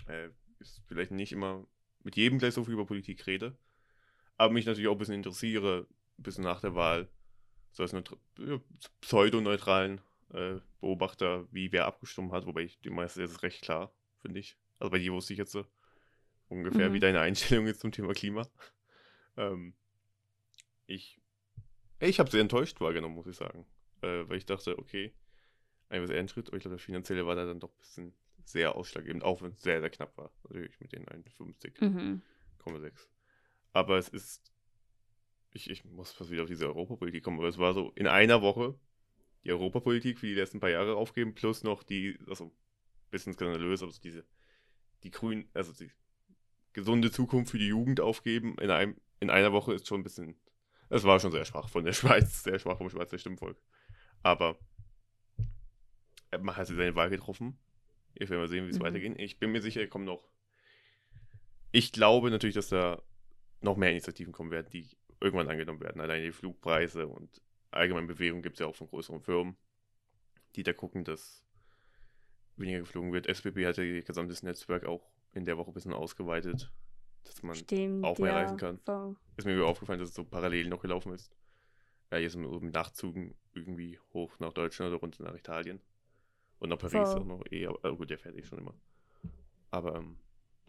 S1: Äh, ist vielleicht nicht immer mit jedem gleich so viel über Politik rede. Aber mich natürlich auch ein bisschen interessiere, ein bisschen nach der Wahl, so als ja, pseudoneutralen äh, Beobachter, wie wer abgestimmt hat. Wobei ich die meisten ist recht klar, finde ich. Also bei dir wusste ich jetzt so ungefähr,
S2: Mhm.
S1: wie deine Einstellung ist zum Thema Klima. Ähm, ich ich habe sehr enttäuscht wahrgenommen, muss ich sagen. Äh, weil ich dachte, okay, ein eher ein Schritt, aber ich glaube, der finanzielle war da dann doch ein bisschen sehr ausschlaggebend, auch wenn es sehr, sehr knapp war. Natürlich mit den 51,6.
S2: Mhm.
S1: Aber es ist, ich, ich muss fast wieder auf diese Europapolitik kommen, aber es war so in einer Woche die Europapolitik für die letzten paar Jahre aufgeben, plus noch die, also ein bisschen skandalös, aber so diese, die grünen, also die gesunde Zukunft für die Jugend aufgeben in, einem, in einer Woche ist schon ein bisschen, es war schon sehr schwach von der Schweiz, sehr schwach vom Schweizer Stimmvolk. Aber äh, man hat seine Wahl getroffen. Ich will mal sehen, wie es
S2: Mhm.
S1: weitergeht. Ich bin mir sicher, er kommt noch. Ich glaube natürlich, dass da noch mehr Initiativen kommen werden, die irgendwann angenommen werden. Allein die Flugpreise und allgemeine Bewegung gibt es ja auch von größeren Firmen, die da gucken, dass weniger geflogen wird. SBB hat ja ihr gesamtes Netzwerk auch in der Woche ein bisschen ausgeweitet, dass man
S2: Stimmt,
S1: auch mehr
S2: ja.
S1: reisen kann.
S2: Voll.
S1: ist mir aufgefallen, dass es so parallel noch gelaufen ist. Ja, wir mit Nachtzügen irgendwie hoch nach Deutschland oder runter nach Italien. Und nach Paris
S2: Voll.
S1: auch noch eh, aber gut, der fährt eh schon immer. Aber, ähm,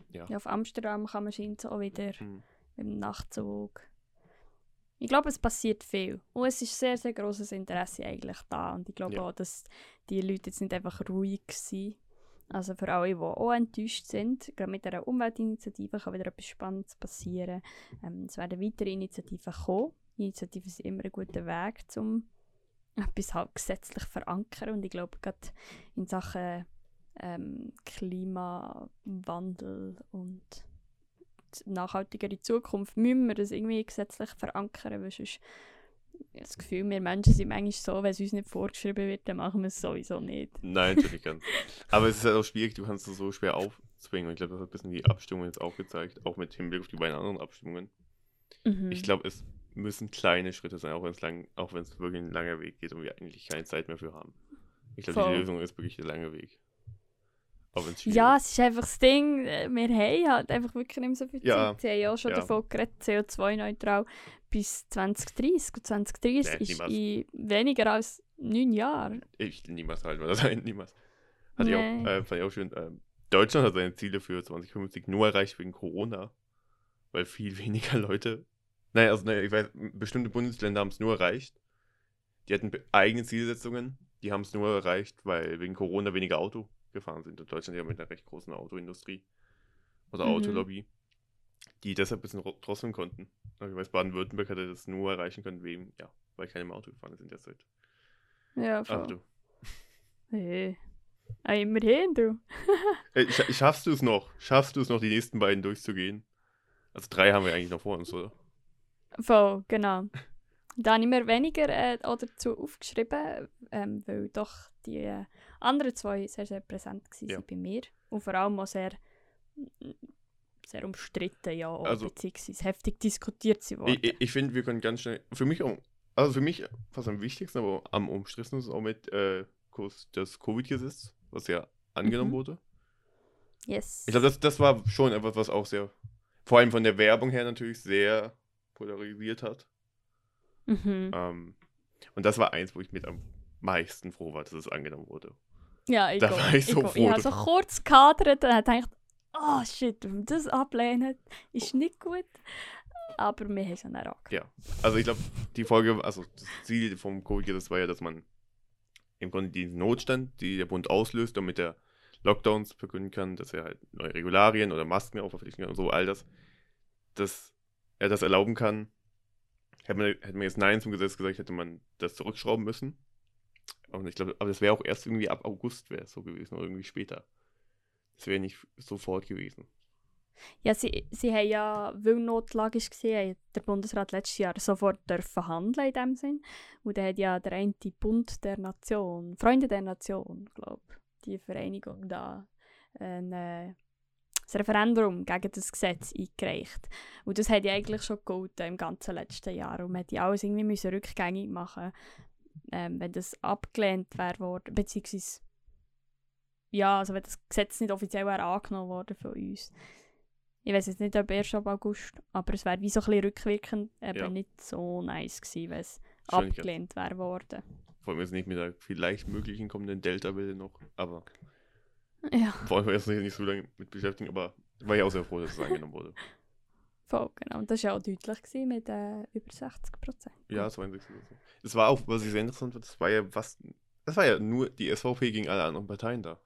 S1: ja.
S2: Ja, auf Amsterdam kann man scheint auch wieder
S1: Hm.
S2: mit dem Nachtzug. Ich glaube, es passiert viel. Und es ist sehr, sehr großes Interesse eigentlich da. Und ich glaube
S1: Ja.
S2: auch, dass die Leute jetzt nicht einfach ruhig sind. Also für alle, die auch enttäuscht sind, gerade mit der Umweltinitiative kann wieder etwas Spannendes passieren. Ähm, es werden weitere Initiativen kommen. Initiativen sind immer ein guter Weg, um etwas halt gesetzlich verankern. Und ich glaube, gerade in Sachen ähm, Klimawandel und nachhaltigere Zukunft müssen wir das irgendwie gesetzlich verankern, weil sonst das Gefühl, wir Menschen sind manchmal so, wenn es uns nicht vorgeschrieben wird, dann machen wir es sowieso nicht.
S1: Nein, natürlich ganz. Aber es ist halt auch schwierig, du kannst es so schwer aufzwingen. Und ich glaube, das hat ein bisschen die Abstimmung jetzt auch gezeigt, auch mit Hinblick auf die beiden anderen Abstimmungen.
S2: Mhm.
S1: Ich glaube, es müssen kleine Schritte sein, auch wenn es lang, auch wenn es wirklich ein langer Weg geht und wir eigentlich keine Zeit mehr für haben. Ich glaube, die. Lösung ist wirklich der lange Weg.
S2: Ja, es ist einfach das Ding, äh, wir haben halt einfach wirklich nicht mehr so viel
S1: Ja,
S2: Zeit. Sie haben ja auch schon
S1: ja.
S2: davon geredet, CO2-neutral bis 2030. Und 2030
S1: Nee,
S2: ist
S1: niemals.
S2: in weniger als neun Jahren.
S1: Ich niemals wir das ein, niemals. Hatte ich auch,
S2: Nee.
S1: äh, fand ich auch schön. ähm, Deutschland hat seine Ziele für 2050 nur erreicht wegen Corona, weil viel weniger Leute. Naja, also naja, ich weiß, bestimmte Bundesländer haben es nur erreicht. Die hatten eigene Zielsetzungen, die haben es nur erreicht, weil wegen Corona weniger Auto gefahren sind. Und Deutschland ja mit einer recht großen Autoindustrie oder
S2: Mhm.
S1: Autolobby, die deshalb ein bisschen ro- drosseln konnten. Aber Ich weiß, Baden-Württemberg hatte das nur erreichen können, wegen, ja, weil keine im Auto gefahren ist in der Zeit.
S2: Ja, voll.
S1: Also, du.
S2: Hey. Ah, immerhin, du.
S1: Scha- Schaffst du es noch? Schaffst du es noch, die nächsten beiden durchzugehen? Also drei haben wir eigentlich noch vor uns, oder?
S2: Voll, genau. Da habe ich mir weniger äh, dazu aufgeschrieben, ähm, weil doch die äh, anderen zwei sehr, sehr präsent waren
S1: Ja.
S2: bei mir. Und vor allem auch sehr, sehr umstritten, ja,
S1: Also-
S2: beziehungsweise heftig diskutiert sie worden.
S1: Ich, ich, finde, wir können ganz schnell. Für mich auch. Also für mich fast am wichtigsten, aber am umstrittensten ist auch mit äh, kurz das Covid-Gesetz, was ja angenommen
S2: Mhm.
S1: wurde.
S2: yes.
S1: Ich glaube, das, das war schon etwas, was auch sehr, vor allem von der Werbung her natürlich sehr polarisiert hat.
S2: Mhm.
S1: Ähm, und das war eins, wo ich mit am meisten froh war, dass es angenommen wurde.
S2: Ja, ich
S1: Da
S2: auch.
S1: war ich so
S2: auch.
S1: froh
S2: Ich habe so kurz gekadert und habe gedacht, oh shit, wenn wir das ablehnen, ist nicht gut. Aber wir haben es dann auch
S1: Ja. Also ich glaube, die Folge, also das Ziel vom Covid, das war ja, dass man im Grunde diesen Notstand, die der Bund auslöst, damit er Lockdowns verkünden kann, dass er halt neue Regularien oder Masken auch verpflichten kann und so, all das, dass er das erlauben kann. Hätte man, hätte man jetzt Nein zum Gesetz gesagt, hätte man das zurückschrauben müssen. Und ich glaube, aber das wäre auch erst irgendwie ab August wäre so gewesen oder irgendwie später. Das wäre nicht sofort gewesen.
S2: Ja, sie, sie haben ja, weil Notlage war, der Bundesrat letztes Jahr sofort dürfen handeln in dem Sinn. Und dann hat ja der eine Bund der Nation, Freunde der Nation, glaube die Vereinigung da, ein, ein Referendum gegen das Gesetz eingereicht. Und das hat ja eigentlich schon gegolten im ganzen letzten Jahr. Und man hätte ja alles irgendwie müssen rückgängig machen ähm, wenn das abgelehnt wäre worden, beziehungsweise ja, also wenn das Gesetz nicht offiziell wäre angenommen worden von uns. Ich weiß jetzt nicht, ob erst ab August, aber es wäre wie so ein bisschen rückwirkend eben
S1: Ja.
S2: nicht so nice gewesen, wenn es abgelehnt wäre worden.
S1: Vor allem jetzt nicht mit der vielleicht möglichen kommenden Delta-Welle noch, aber
S2: Ja,
S1: wollen wir jetzt nicht, nicht so lange mit beschäftigen, aber ich war ja auch sehr froh, dass es angenommen wurde.
S2: voll, genau. Und das war ja auch deutlich gewesen mit äh, über 60 Prozent.
S1: Ja, 62 oder so. Es war auch, was ich sehr interessant fand, das war ja was, das war ja nur die SVP gegen alle anderen Parteien da.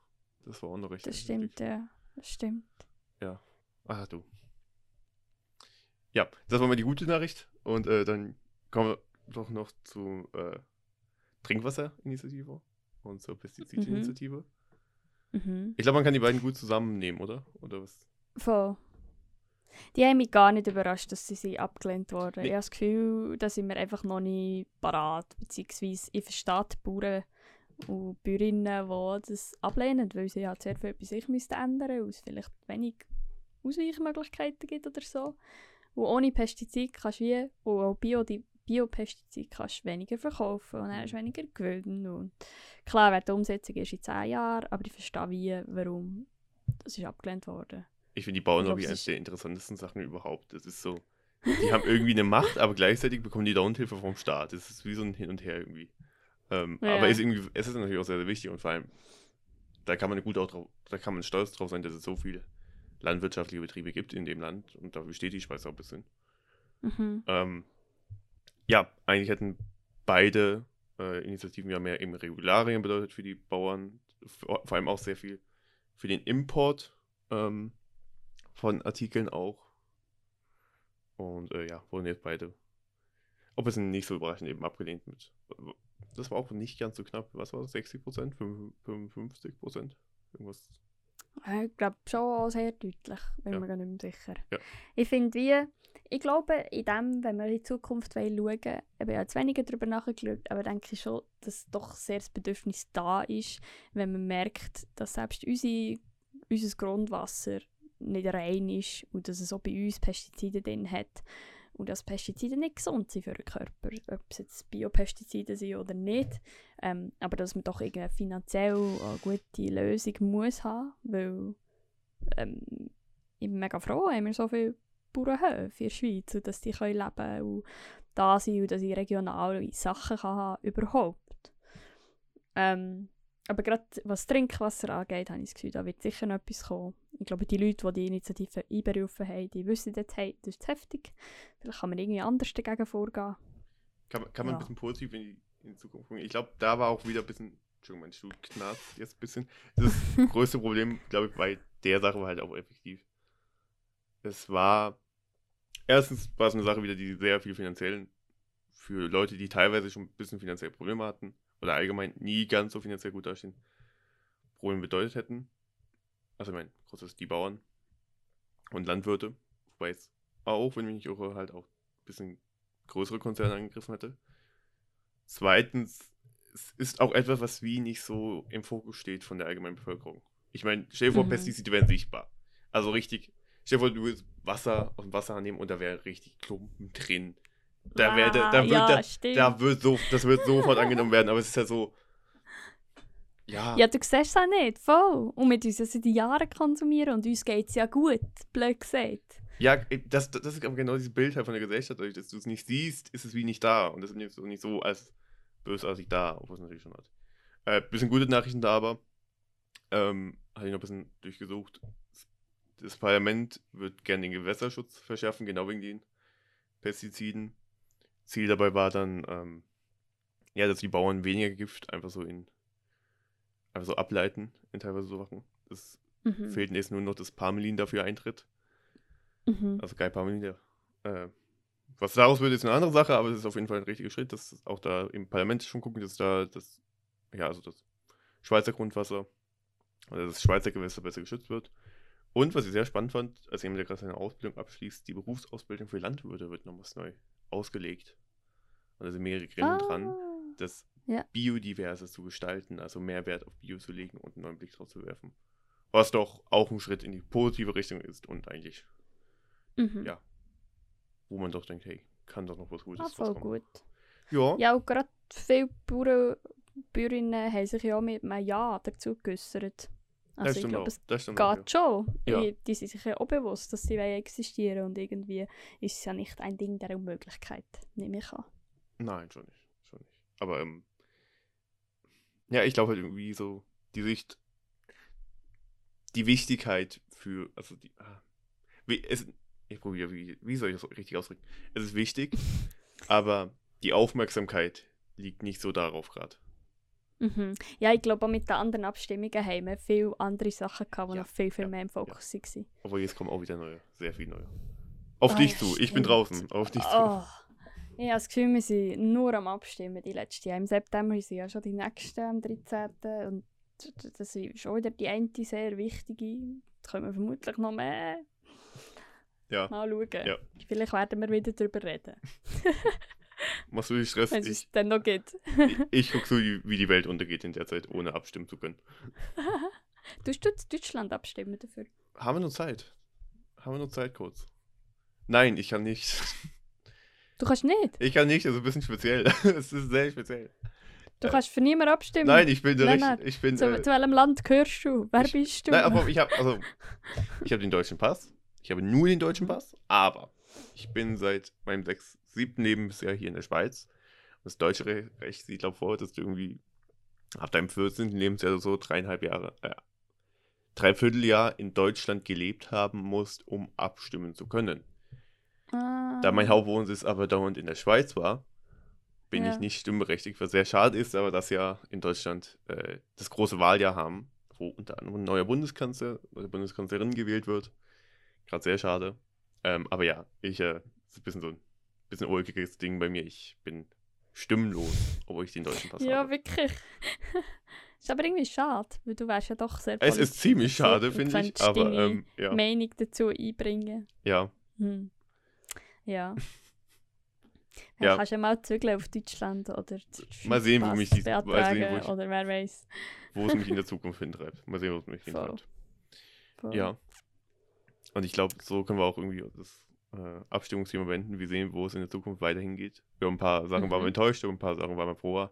S1: Das war auch noch recht.
S2: Das stimmt, ja. Das stimmt.
S1: Ach du. Ja, das war mal die gute Nachricht und äh, dann kommen wir doch noch zu äh, Trinkwasserinitiative und zur Pestizidinitiative.
S2: Mhm.
S1: Ich glaube, man kann die beiden gut zusammennehmen, oder? Oder was?
S2: Voll. Die haben mich gar nicht überrascht, dass sie, sie abgelehnt wurden.
S1: Nee.
S2: Ich habe das Gefühl, da sind wir einfach noch nicht parat. Beziehungsweise ich verstehe die Bauern und Bäuerinnen, die das ablehnen, weil sie halt sehr viel bei sich müssten ändern es vielleicht wenig Ausweichmöglichkeiten gibt oder so. Und ohne Pestizid kannst du wie, und auch Bio, die Biopestizid kannst du weniger verkaufen und dann hast du weniger Gewinn. Und klar, wenn die Umsetzung ist in 10 Jahren, aber ich verstehe wie, warum das ist abgelehnt worden.
S1: Ich finde die Bauernlobby eines
S2: es
S1: der interessantesten Sachen überhaupt. Das ist so, die haben irgendwie eine Macht, aber gleichzeitig bekommen die dauernd Hilfe vom Staat. Das ist wie so ein Hin und Her irgendwie. Ähm,
S2: Ja.
S1: Aber ist irgendwie, es ist natürlich auch sehr, sehr wichtig und vor allem, da kann man gut auch drauf, da kann man stolz drauf sein, dass es so viele landwirtschaftliche Betriebe gibt in dem Land und dafür steht die Schweiz auch ein bisschen.
S2: Mhm.
S1: Ähm, ja, eigentlich hätten beide äh, Initiativen ja mehr eben Regularien bedeutet für die Bauern, vor, vor allem auch sehr viel für den Import ähm, von Artikeln auch. Und äh, ja, wurden jetzt beide, ob es nicht so überraschend eben abgelehnt mit. Das war auch nicht ganz so knapp. Was war das? 60 Prozent? 55 Prozent? Irgendwas.
S2: Ich glaube schon sehr deutlich, bin
S1: Ja.
S2: mir gar nicht mehr sicher.
S1: Ja.
S2: Ich finde wie, ich glaube, in dem, wenn wir in die Zukunft schauen wollen, ich habe jetzt weniger darüber nachgeschaut, aber denke ich schon, dass doch sehr das Bedürfnis da ist, wenn man merkt, dass selbst unsere, unser Grundwasser nicht rein ist und dass es auch bei uns Pestizide drin hat und dass Pestizide nicht gesund sind für den Körper, ob es jetzt Biopestizide sind oder nicht. Ähm, aber dass man doch irgendwie finanziell eine gute Lösung muss haben, weil ähm, ich bin mega froh, haben wir so viele Bauernhöfe in der Schweiz und dass die können leben und da sind und dass ich regionale Sachen kann haben, überhaupt. Ähm, aber gerade was Trinkwasser angeht, habe ich das Gefühl, da wird sicher noch etwas kommen. Ich glaube, die Leute, die die Initiative einberufen haben, die wissen jetzt, hey, das ist heftig. Vielleicht kann man irgendwie anders dagegen vorgehen.
S1: Kann, man- kann man
S2: Ja.
S1: ein bisschen positiv in die, in die Zukunft gucken. Ich glaube, da war auch wieder ein bisschen, Entschuldigung, mein Stuhl knarzt jetzt ein bisschen. Das größte Problem, glaube ich, bei der Sache war halt auch effektiv. Es war, erstens war es eine Sache wieder, die sehr viel finanziell für Leute, die teilweise schon ein bisschen finanziell Probleme hatten oder allgemein nie ganz so finanziell gut dastehen, Probleme bedeutet hätten. Also ich meine, großes die Bauern und Landwirte, wobei es auch, wenn ich mich irre, halt auch ein bisschen größere Konzerne angegriffen hätte. Zweitens, es ist auch etwas, was wie nicht so im Fokus steht von der allgemeinen Bevölkerung. Ich meine, stell dir vor,
S2: Mhm.
S1: Pestizide wären sichtbar. Also richtig, stell dir vor, du Wasser aus dem Wasser nehmen und da wäre richtig Klumpen drin. Da, wär, da, da,
S2: Ah,
S1: wird,
S2: ja,
S1: da,
S2: stimmt.
S1: da wird so, das wird sofort angenommen werden, aber es ist ja so. Ja,
S2: Ja, du siehst es auch nicht, voll. Und mit uns seit Jahren konsumieren und uns geht es ja gut, blöd gesagt.
S1: ja das, das ist aber genau dieses Bild halt von der Gesellschaft. Dass du es nicht siehst, ist es wie nicht da. Und das ist nicht so, nicht so als bösartig da, obwohl es natürlich schon hat. Äh, bisschen gute Nachrichten da aber. Ähm, hatte ich noch ein bisschen durchgesucht. Das Parlament wird gerne den Gewässerschutz verschärfen, genau wegen den Pestiziden. Ziel dabei war dann, ähm, ja, dass die Bauern weniger Gift einfach so in einfach so ableiten in teilweise so Sachen. Es
S2: Mhm.
S1: fehlt jetzt nur noch, dass Parmelin dafür eintritt.
S2: Mhm.
S1: Also Guy Parmelin, der. Äh, was daraus wird, ist eine andere Sache, aber es ist auf jeden Fall ein richtiger Schritt, dass auch da im Parlament schon gucken, dass da das, ja, also das Schweizer Grundwasser oder das Schweizer Gewässer besser geschützt wird. Und was ich sehr spannend fand, als jemand, der gerade seine Ausbildung abschließt, die Berufsausbildung für Landwirte wird nochmals neu ausgelegt. Und da sind mehrere Gremien dran,
S2: Ah,
S1: das
S2: Ja.
S1: Biodiverse zu gestalten, also mehr Wert auf Bio zu legen und einen neuen Blick drauf zu werfen. Was doch auch ein Schritt in die positive Richtung ist und eigentlich,
S2: Mhm.
S1: ja, wo man doch denkt, hey, kann doch noch was Gutes
S2: Ah, voll gut.
S1: Ja,
S2: Ja, und gerade viele Bauern, Bäuerinnen haben sich ja mit einem Ja dazu geäußert.
S1: Das
S2: Also ich
S1: stimmt
S2: glaube, es
S1: Das stimmt auch,
S2: geht schon.
S1: Ja.
S2: Ich- Die sind sich ja auch bewusst, dass sie existieren und irgendwie ist es ja nicht ein Ding der Unmöglichkeit, nehme ich an.
S1: Nein, schon nicht. Schon nicht. Aber, ähm, ja, ich glaube halt irgendwie so, die Sicht, die Wichtigkeit für, also die, ah, wie, es, ich probiere, wie, wie soll ich das richtig ausdrücken? Es ist wichtig, aber die Aufmerksamkeit liegt nicht so darauf gerade.
S2: Mhm. Ja, ich glaube auch mit den anderen Abstimmungen haben wir viele andere Sachen gehabt, die
S1: Ja,
S2: noch viel, viel
S1: ja,
S2: mehr im Fokus waren.
S1: Aber jetzt kommen auch wieder neue, sehr viel neue. Auf
S2: Ah,
S1: dich
S2: ja,
S1: zu, ich bin
S2: stimmt.
S1: draußen, auf dich zu.
S2: Oh. Ich habe das Gefühl, wir sind nur am Abstimmen die letzten Jahre. Im September sind ja schon die nächsten am 13. Und das ist schon wieder die eine sehr wichtige. Da können wir vermutlich noch mehr.
S1: Ja.
S2: Mal schauen.
S1: Ja.
S2: Vielleicht werden wir wieder darüber reden,
S1: Machst du dich Stress?
S2: wenn es dann noch gibt.
S1: ich, ich gucke so, wie die Welt untergeht in der Zeit, ohne abstimmen zu können.
S2: Du in Deutschland abstimmen dafür?
S1: Haben wir noch Zeit? Haben wir noch Zeit kurz? Nein, ich kann nicht.
S2: Du kannst nicht.
S1: Ich kann nicht, das ist ein bisschen speziell. Es ist sehr speziell.
S2: Du kannst für niemanden abstimmen.
S1: Nein, ich bin der ich bin
S2: Zu,
S1: äh,
S2: zu welchem Land gehörst du? Wer
S1: ich-
S2: bist du?
S1: Nein, aber ich habe also ich habe den deutschen Pass. Ich habe nur den deutschen. Pass, aber ich bin seit meinem sechs, siebten Lebensjahr hier in der Schweiz. Das deutsche Re- Recht sieht glaube vor, dass du irgendwie ab deinem 14. Lebensjahr so dreieinhalb Jahre, äh, Dreivierteljahr in Deutschland gelebt haben musst, um abstimmen zu können.
S2: ah.
S1: Da mein Hauptwohnsitz aber dauernd in der Schweiz war, bin
S2: Ja.
S1: ich nicht stimmberechtigt, was sehr schade ist, aber dass ja in Deutschland äh, das große Wahljahr haben, wo unter anderem ein neuer Bundeskanzler oder Bundeskanzlerin gewählt wird. Gerade sehr schade. Ähm, aber ja, ich, äh, das ist ein bisschen so ein bisschen ulkiges Ding bei mir. Ich bin stimmlos, obwohl ich den deutschen Pass
S2: Ja,
S1: habe.
S2: wirklich. ist aber irgendwie schade, weil du wärst ja doch sehr
S1: Es ist ziemlich schade, finde ich, aber ähm, ja,
S2: Meinung dazu einbringen.
S1: ja,
S2: Hm. Ja.
S1: Ja.
S2: ja. Kannst ja mal zügeln auf Deutschland oder
S1: Mal sehen, wo mich dies- mal sehen, wo ich-
S2: Oder wer weiß.
S1: wo es mich in der Zukunft hintreibt. Mal sehen, wo es mich hintreibt.
S2: Voll.
S1: Ja. Und ich glaube, so können wir auch irgendwie das äh, Abstimmungsthema wenden. Wir sehen, wo es in der Zukunft weiterhin geht. Über ein paar Sachen waren wir
S2: Mhm.
S1: enttäuscht, über ein paar Sachen waren wir froher.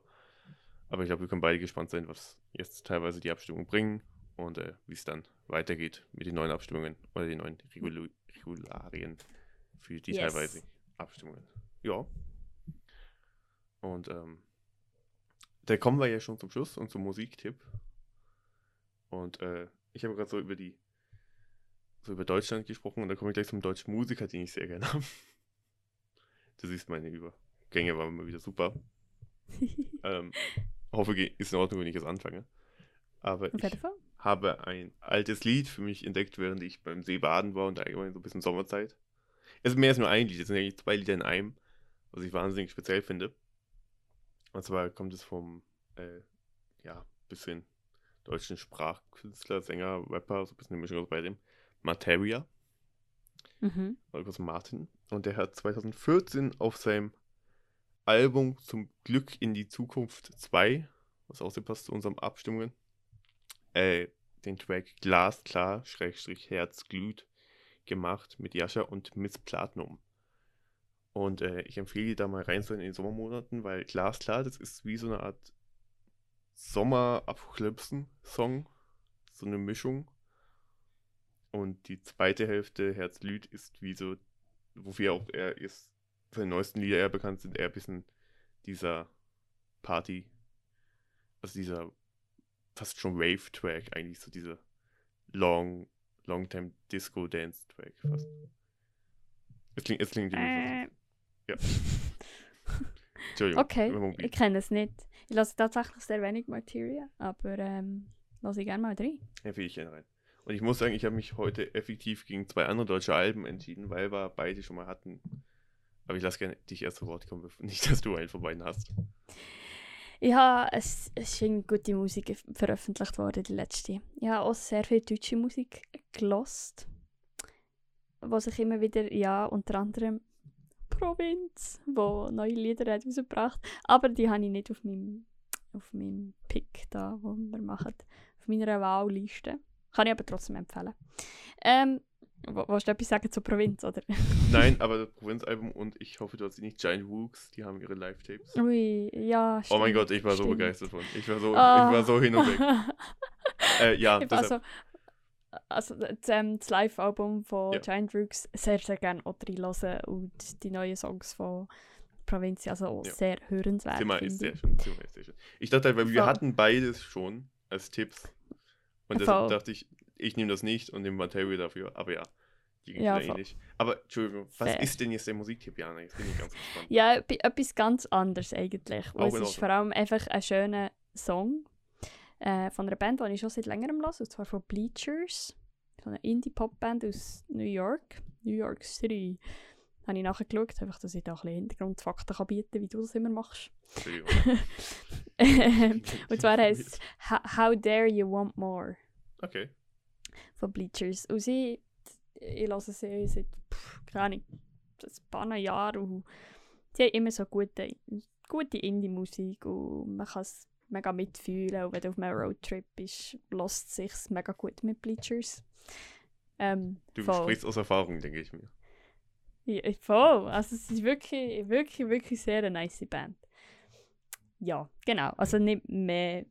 S1: Aber ich glaube, wir können beide gespannt sein, was jetzt teilweise die Abstimmungen bringen und äh, wie es dann weitergeht mit den neuen Abstimmungen oder den neuen Regulu Regularien für die
S2: Yes.
S1: teilweise Abstimmungen. Ja. Und ähm, da kommen wir ja schon zum Schluss und zum Musiktipp. Und äh, ich habe gerade so über die so über Deutschland gesprochen und da komme ich gleich zum deutschen Musiker, den ich sehr gerne habe. Du siehst, meine Übergänge waren mal wieder super. Ähm, hoffe, ist in Ordnung, wenn ich jetzt anfange. Aber ich habe ein altes Lied für mich entdeckt, während ich beim See baden war und allgemein so ein bisschen Sommerzeit. Es ist mehr als nur ein Lied, es sind eigentlich zwei Lieder in einem, was ich wahnsinnig speziell finde. Und zwar kommt es vom, äh, ja, bisschen deutschen Sprachkünstler, Sänger, Rapper, so ein bisschen eine Mischung aus beidem. Materia,
S2: Mhm.
S1: kurz Martin. Und der hat 2014 auf seinem Album Zum Glück in die Zukunft 2, was auch sehr passt zu unseren Abstimmungen, äh, den Track Glasklar, Schrägstrich Herzglüht gemacht mit Jascha und Miss Platinum. Und äh, ich empfehle dir da mal reinzuhören in den Sommermonaten, weil Glasklar, das ist wie so eine Art Sommer-Apokalypsen-Song. So eine Mischung. Und die zweite Hälfte, Herzlüd, ist wie so, wofür auch er ist, seine neuesten Lieder eher bekannt sind, eher ein bisschen dieser Party, also dieser fast schon Rave-Track, eigentlich so dieser Long, Long-Time Disco-Dance-Track fast. Es klingt, es klingt
S2: Äh,
S1: Ja. Entschuldigung.
S2: okay, ich kenne es nicht. Ich lasse tatsächlich sehr wenig Materia, aber ähm, lasse ich gerne mal rein.
S1: Empfehle ich gerne rein. Und ich muss sagen, ich habe mich heute effektiv gegen zwei andere deutsche Alben entschieden, weil wir beide schon mal hatten. Aber ich lasse gerne dich erst zu Wort kommen, nicht, dass du einen von beiden hast.
S2: Ich habe, es, es ist gute Musik veröffentlicht worden, die letzte. Ich habe auch sehr viel deutsche Musik gelost, wo sich immer wieder, ja, unter anderem Provinz, wo neue Lieder hat. Aber die habe ich nicht auf meinem, auf meinem Pick da, wo wir machen, auf meiner Wahlliste. Kann ich aber trotzdem empfehlen. Ähm, wo- willst du etwas sagen zur Provinz, oder?
S1: Nein, aber das Provinzalbum und ich hoffe, du hast sie nicht Giant Rooks, die haben ihre Live-Tapes.
S2: Ui, ja,
S1: Oh mein
S2: stimmt,
S1: Gott, ich war so
S2: stimmt.
S1: begeistert von. Ich war so,
S2: Ah.
S1: ich war so hin und weg. Äh, ja,
S2: also, also das, ähm, das Live-Album von
S1: Ja.
S2: Giant Rooks sehr, sehr gerne auch reinhören und die neuen Songs von Provinz, also auch
S1: Ja.
S2: sehr hörenswert.
S1: Zimmer ist sehr schön. Zimmer ist sehr schön. Ich dachte halt, weil wir
S2: Voll.
S1: hatten beides schon als Tipps. Und deshalb dachte ich, ich nehme das nicht und nehme Material dafür. Aber ja, die geht
S2: Ja,
S1: ähnlich. Aber Entschuldigung, was
S2: Fair.
S1: ist denn jetzt der Musiktipp, Jana? Jetzt bin ich ganz gespannt.
S2: Ja, etwas ganz anderes eigentlich.
S1: Auch
S2: es
S1: in
S2: ist vor allem einfach ein schöner Song äh, von einer Band, die ich schon seit längerem höre, und zwar von Bleachers. So eine Indie-Pop-Band aus New York, New York City. Habe ich nachgeschaut, einfach, dass ich da ein bisschen Hintergrundfakten kann bieten kann, wie du das immer machst. Und zwar heißt es How Dare You Want More
S1: Okay.
S2: von Bleachers. Und sie, ich höre sie seit, pff, keine Ahnung, ein paar Jahren. Und sie haben immer so gute, gute Indie-Musik und man kann es mega mitfühlen. Und wenn du auf einem Roadtrip bist, lässt es sich mega gut mit Bleachers. Ähm,
S1: Du
S2: voll.
S1: sprichst aus Erfahrung, denke ich mir.
S2: Ja, voll. Also es ist wirklich, wirklich, wirklich sehr eine nice Band. Ja, genau. Also nicht mehr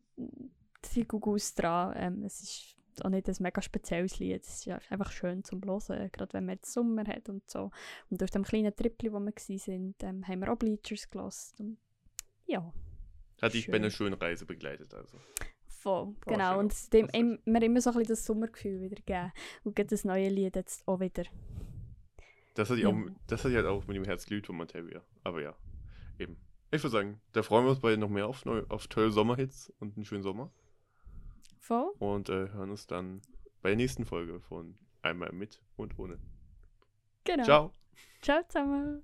S2: viel Gugus dran. Ähm, es ist auch nicht ein mega spezielles Lied. Es ist ja einfach schön zum Hören, gerade wenn man jetzt Sommer hat und so. Und durch dem kleinen Tripli, wo wir waren, ähm, haben wir auch Bleachers gelassen. Ja,
S1: Hat dich bei einer
S2: Schön.
S1: schönen Reise begleitet, also.
S2: voll.
S1: Oh,
S2: genau.
S1: schön.
S2: Und es im, mir immer so ein bisschen das Sommergefühl wieder gegeben. Und das neue Lied jetzt auch wieder.
S1: Das hatte ich,
S2: Ja.
S1: auch, das hatte ich halt auch mit dem Herzglüht von Materia. Aber ja, eben. Ich würde sagen, da freuen wir uns beide noch mehr auf, neu, auf tolle Sommerhits und einen schönen Sommer.
S2: Voll.
S1: Und äh, hören uns dann bei der nächsten Folge von Einmal mit und ohne.
S2: Genau.
S1: Ciao!
S2: Ciao zusammen.